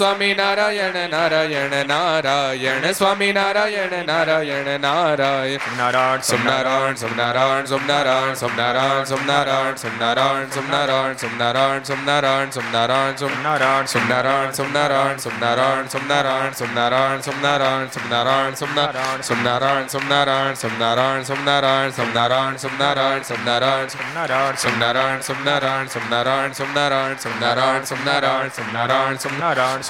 સ્વામી નારાયણ નારાયણ નારાયણ સ્વામી નારાયણ નારાયણ નારાયણ નારાયણ સોમનારાયણ સોમનારાયણ સોમનારાયણ સોમનારાયણ સોમનારાયણ સોમનારાયણ સોમનારાયણ સોમનારાયણ સોમનારાયણ સોમનારાયણ નારાયણ સોમનારાયણ સોમનારાયણ સોમનારાયણ સોમનારાયણ સોમનારાયણ સોમનારાયણ સોમનારાયણ સોમનારાયણ સોમનારાયણ સોમનારાયણ સોમનારાયણ સોમનારાયણ સોમનારાયણ સોમનારાયણ સોમનારાયણ નારાયણ સોમનારાયણ સોમનારાયણ સોમનારાયણ સોમનારાયણ સોમનારાયણ સોમનારાયણ સોમનારાયણ સોમનારાયણ નારાયણ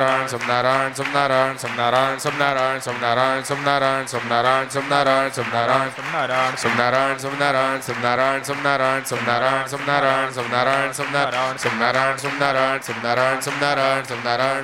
ाराय सृनाराण समनाराय समनाराय सोनारायण सृनारायण सोनारायण सृनारायण सृनाराण सृनारायण सृणारायण सृनारायण सृनारायण सृनारायण सृनारायण सृनारायण समनारायण सृनारायण सृनारायण सृनारायण सृनाराण सृनारायण सृनाराय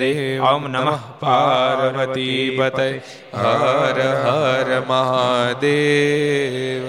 દેવ ઓમ નમઃ પાર્વતી પતય હર હર મહાદેવ